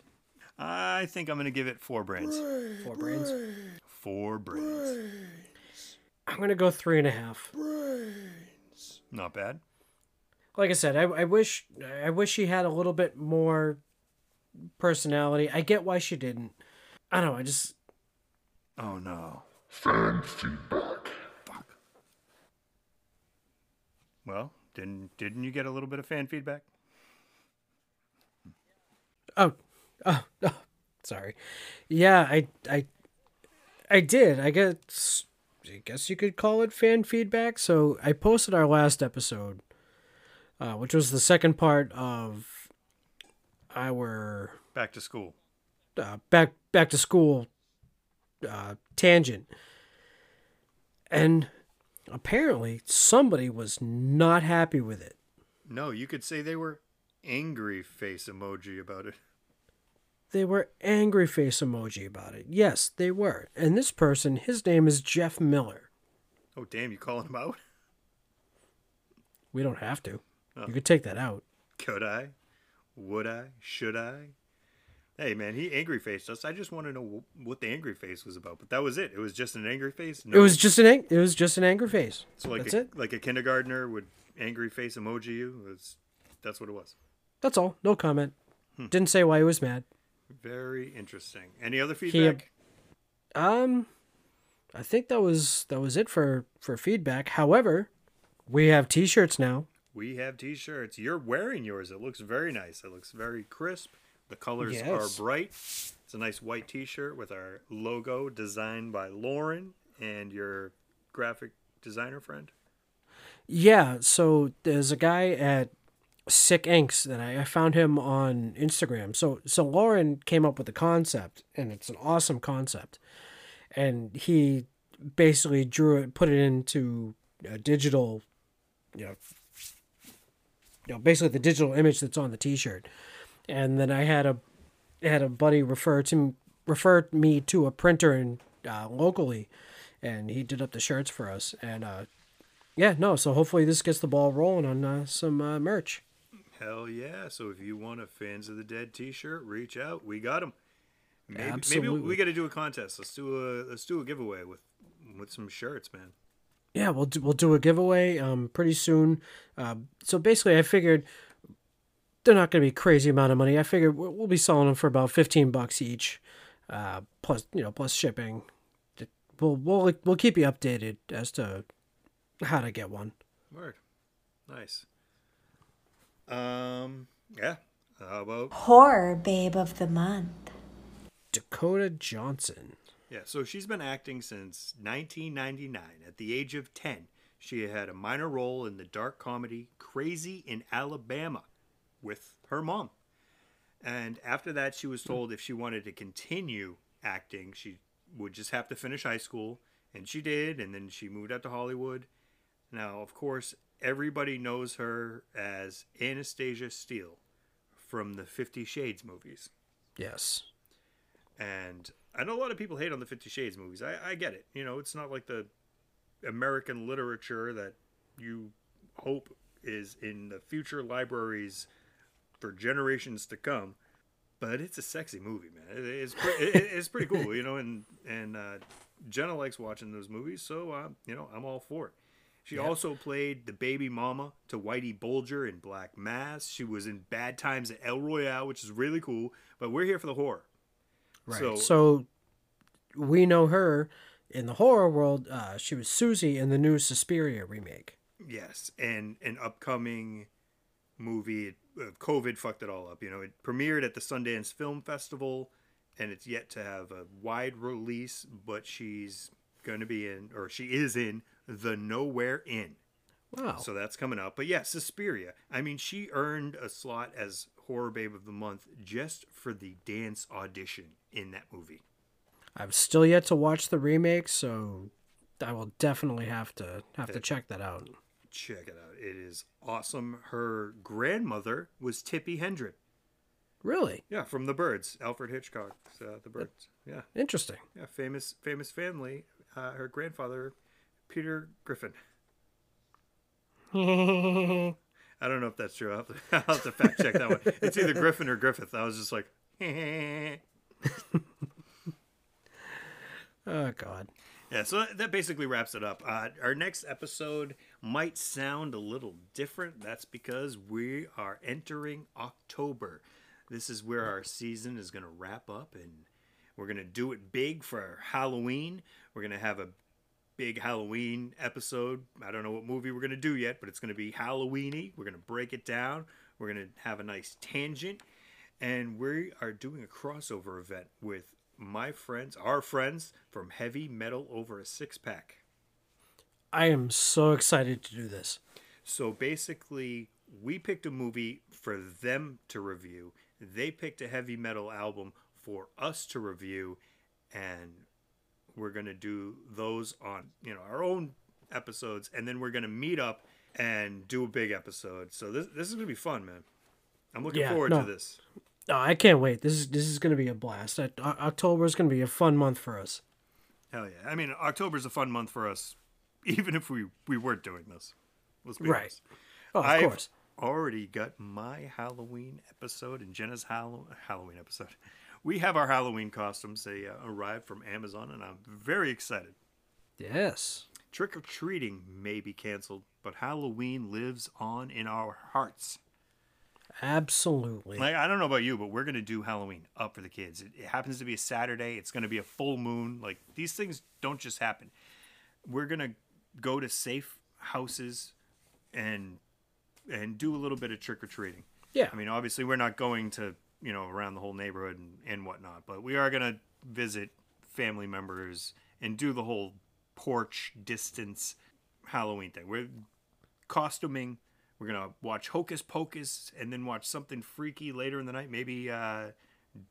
I think I'm going to give it four brains. Four brains. Four brains. I'm gonna go three and a half. Not bad. Like I said, I, I wish I wish she had a little bit more personality. I get why she didn't. I don't know. I just Oh no. Fan feedback. Fuck. Well, didn't didn't you get a little bit of fan feedback? oh oh, oh sorry. Yeah, I I I did. I guess I guess you could call it fan feedback. So I posted our last episode, uh, which was the second part of our Back to school. uh, back back to school uh, tangent, and apparently somebody was not happy with it. No, you could say they were angry face emoji about it. They were angry face emoji about it. Yes, they were. And this person, his name is Jeff Miller. Oh damn, you calling him out? We don't have to. You could take that out. Could I? Would I? Should I? Hey man, he angry faced us. I just want to know what the angry face was about. But that was it. It was just an angry face. It was just an ang- it was just an angry face. so like That's a, it. like a kindergartner would angry face emoji you. It was that's what it was. That's all. No comment. Hmm. Didn't say why he was mad. Very interesting. Any other He- feedback? Um, I think that was that was it for for feedback. However, we have T-shirts now. We have t-shirts. You're wearing yours. It looks very nice. It looks very crisp. The colors Yes. are bright. It's a nice white t-shirt with our logo designed by Lauren and your graphic designer friend. Yeah, so there's a guy at Sick Inks that I, I found him on Instagram. So so Lauren came up with the concept, and it's an awesome concept. And he basically drew it, put it into a digital, you know, you know, basically the digital image that's on the T-shirt. And then I had a had a buddy refer to refer me to a printer in uh, locally, and he did up the shirts for us. And uh, yeah, no. So hopefully this gets the ball rolling on uh, some uh, merch. Hell yeah! So if you want a fans of the dead T-shirt, reach out. We got them. Maybe, maybe we got to do a contest. Let's do a let's do a giveaway with with some shirts, man. Yeah, we'll do, we'll do a giveaway um pretty soon. Uh, so basically, I figured they're not going to be crazy amount of money. I figured we'll, we'll be selling them for about fifteen bucks each, uh, plus you know plus shipping. We'll we'll we'll keep you updated as to how to get one. Word, nice. Um, yeah. How about Horror Babe of the Month. Dakota Johnson. Yeah, so she's been acting since 1999. At the age of 10, she had a minor role in the dark comedy Crazy in Alabama with her mom. And after that, she was told if she wanted to continue acting, she would just have to finish high school. And she did, and then she moved out to Hollywood. Now, of course, everybody knows her as Anastasia Steele from the Fifty Shades movies. Yes. And I know a lot of people hate on the Fifty Shades movies. I, I get it. You know, it's not like the American literature that you hope is in the future libraries for generations to come. But it's a sexy movie, man. It, it's pre- it, it's pretty cool, you know. And and uh, Jenna likes watching those movies, so uh, you know I'm all for it. She also played the baby mama to Whitey Bulger in Black Mass. She was in Bad Times at El Royale, which is really cool. But we're here for the horror. Right. So- So, we know her in the horror world. Uh, she was Susie in the new Suspiria remake. Yes, and an upcoming movie. Uh, COVID fucked it all up. You know, it premiered at the Sundance Film Festival, and it's yet to have a wide release. But she's going to be in, or she is in, the Nowhere Inn. Wow. So that's coming up. But yeah, Suspiria. I mean, she earned a slot as Horror Babe of the Month just for the dance audition in that movie. I've still yet to watch the remake, so I will definitely have to have to check that out. Check it out. It is awesome. Her grandmother was Tippi Hedren. Really Yeah, from The Birds. Alfred Hitchcock's uh, The Birds. Yeah, interesting. yeah, famous famous family. Uh, her grandfather, Peter Griffin. I don't know if that's true. I'll have, to, I'll have to fact check that one. It's either Griffin or Griffith. I was just like, Oh God. Yeah, so that basically wraps it up. Uh, our next episode might sound a little different. That's because we are entering October. This is where our season is going to wrap up, and We're going to do it big for Halloween. We're going to have a big Halloween episode. I don't know what movie we're going to do yet, but it's going to be Halloweeny. We're going to break it down. We're going to have a nice tangent. And we are doing a crossover event with my friends, our friends from Heavy Metal Over a Six Pack. I am so excited to do this. So basically, we picked a movie for them to review. They picked a heavy metal album for us to review, and we're gonna do those on you know our own episodes, and then we're gonna meet up and do a big episode. So this this is gonna be fun, man. I'm looking Yeah, forward no. to this. Oh, I can't wait. This is this is going to be a blast. October is going to be a fun month for us. Hell yeah! I mean, October's a fun month for us, even if we we weren't doing this. Let's be Right. honest. Oh, of I've course. already got my Halloween episode and Jenna's Hallow- Halloween episode. We have our Halloween costumes. They uh, arrived from Amazon, and I'm very excited. Yes. Trick or treating may be canceled, but Halloween lives on in our hearts. Absolutely. Like I don't know about you, but we're gonna do Halloween up for the kids. It, it happens to be a Saturday. It's gonna be a full moon. Like these things don't just happen. We're gonna go to safe houses and and do a little bit of trick or treating. Yeah. I mean, obviously, we're not going to you know around the whole neighborhood and, and whatnot, but we are gonna visit family members and do the whole porch distance Halloween thing. We're costuming. We're gonna watch Hocus Pocus and then watch something freaky later in the night. Maybe uh,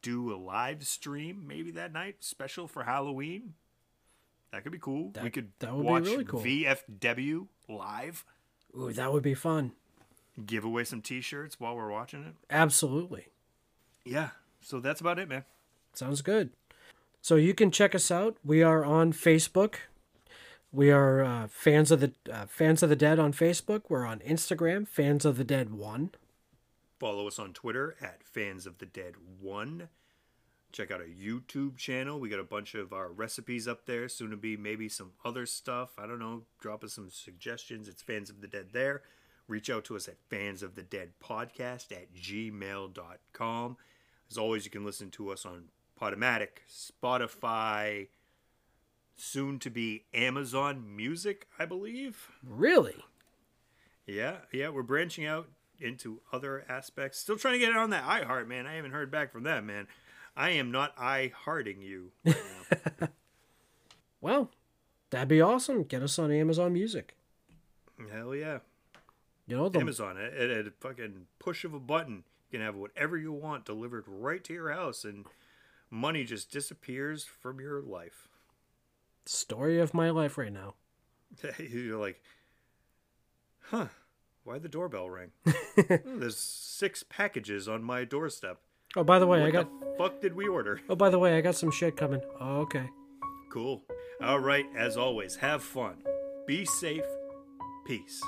do a live stream maybe that night, special for Halloween. That could be cool. we could that would be watch really cool. VFW live. Ooh, that would be fun. Give away some T-shirts while we're watching it. Absolutely. Yeah. So that's about it, man. Sounds good. So you can check us out. We are on Facebook. We are uh, fans of the uh, fans of the dead on Facebook. We're on Instagram, fans of the dead one. Follow us on Twitter at Fans of the Dead One. Check out our YouTube channel. We got a bunch of our recipes up there. Soon to be maybe some other stuff. I don't know. Drop us some suggestions. It's Fans of the Dead there. Reach out to us at Fans of the Dead Podcast at gmail.com. As always, you can listen to us on Podomatic, Spotify, soon to be Amazon Music, I believe. Really? Yeah, yeah, we're branching out into other aspects. Still trying to get it on that iHeart, man. I haven't heard back from them, man. I am not iHearting you. Right now. Well, that'd be awesome. Get us on Amazon Music. Hell yeah. You know the Amazon, at a fucking push of a button, you can have whatever you want delivered right to your house, and money just disappears from your life. story of my life right now. You're like, huh, why'd the doorbell ring? Oh, There's six packages on my doorstep. Oh, by the way, what I got. the fuck did we order? Oh, by the way, I got some shit coming. Oh, okay. Cool. All right, as always, have fun. Be safe. Peace.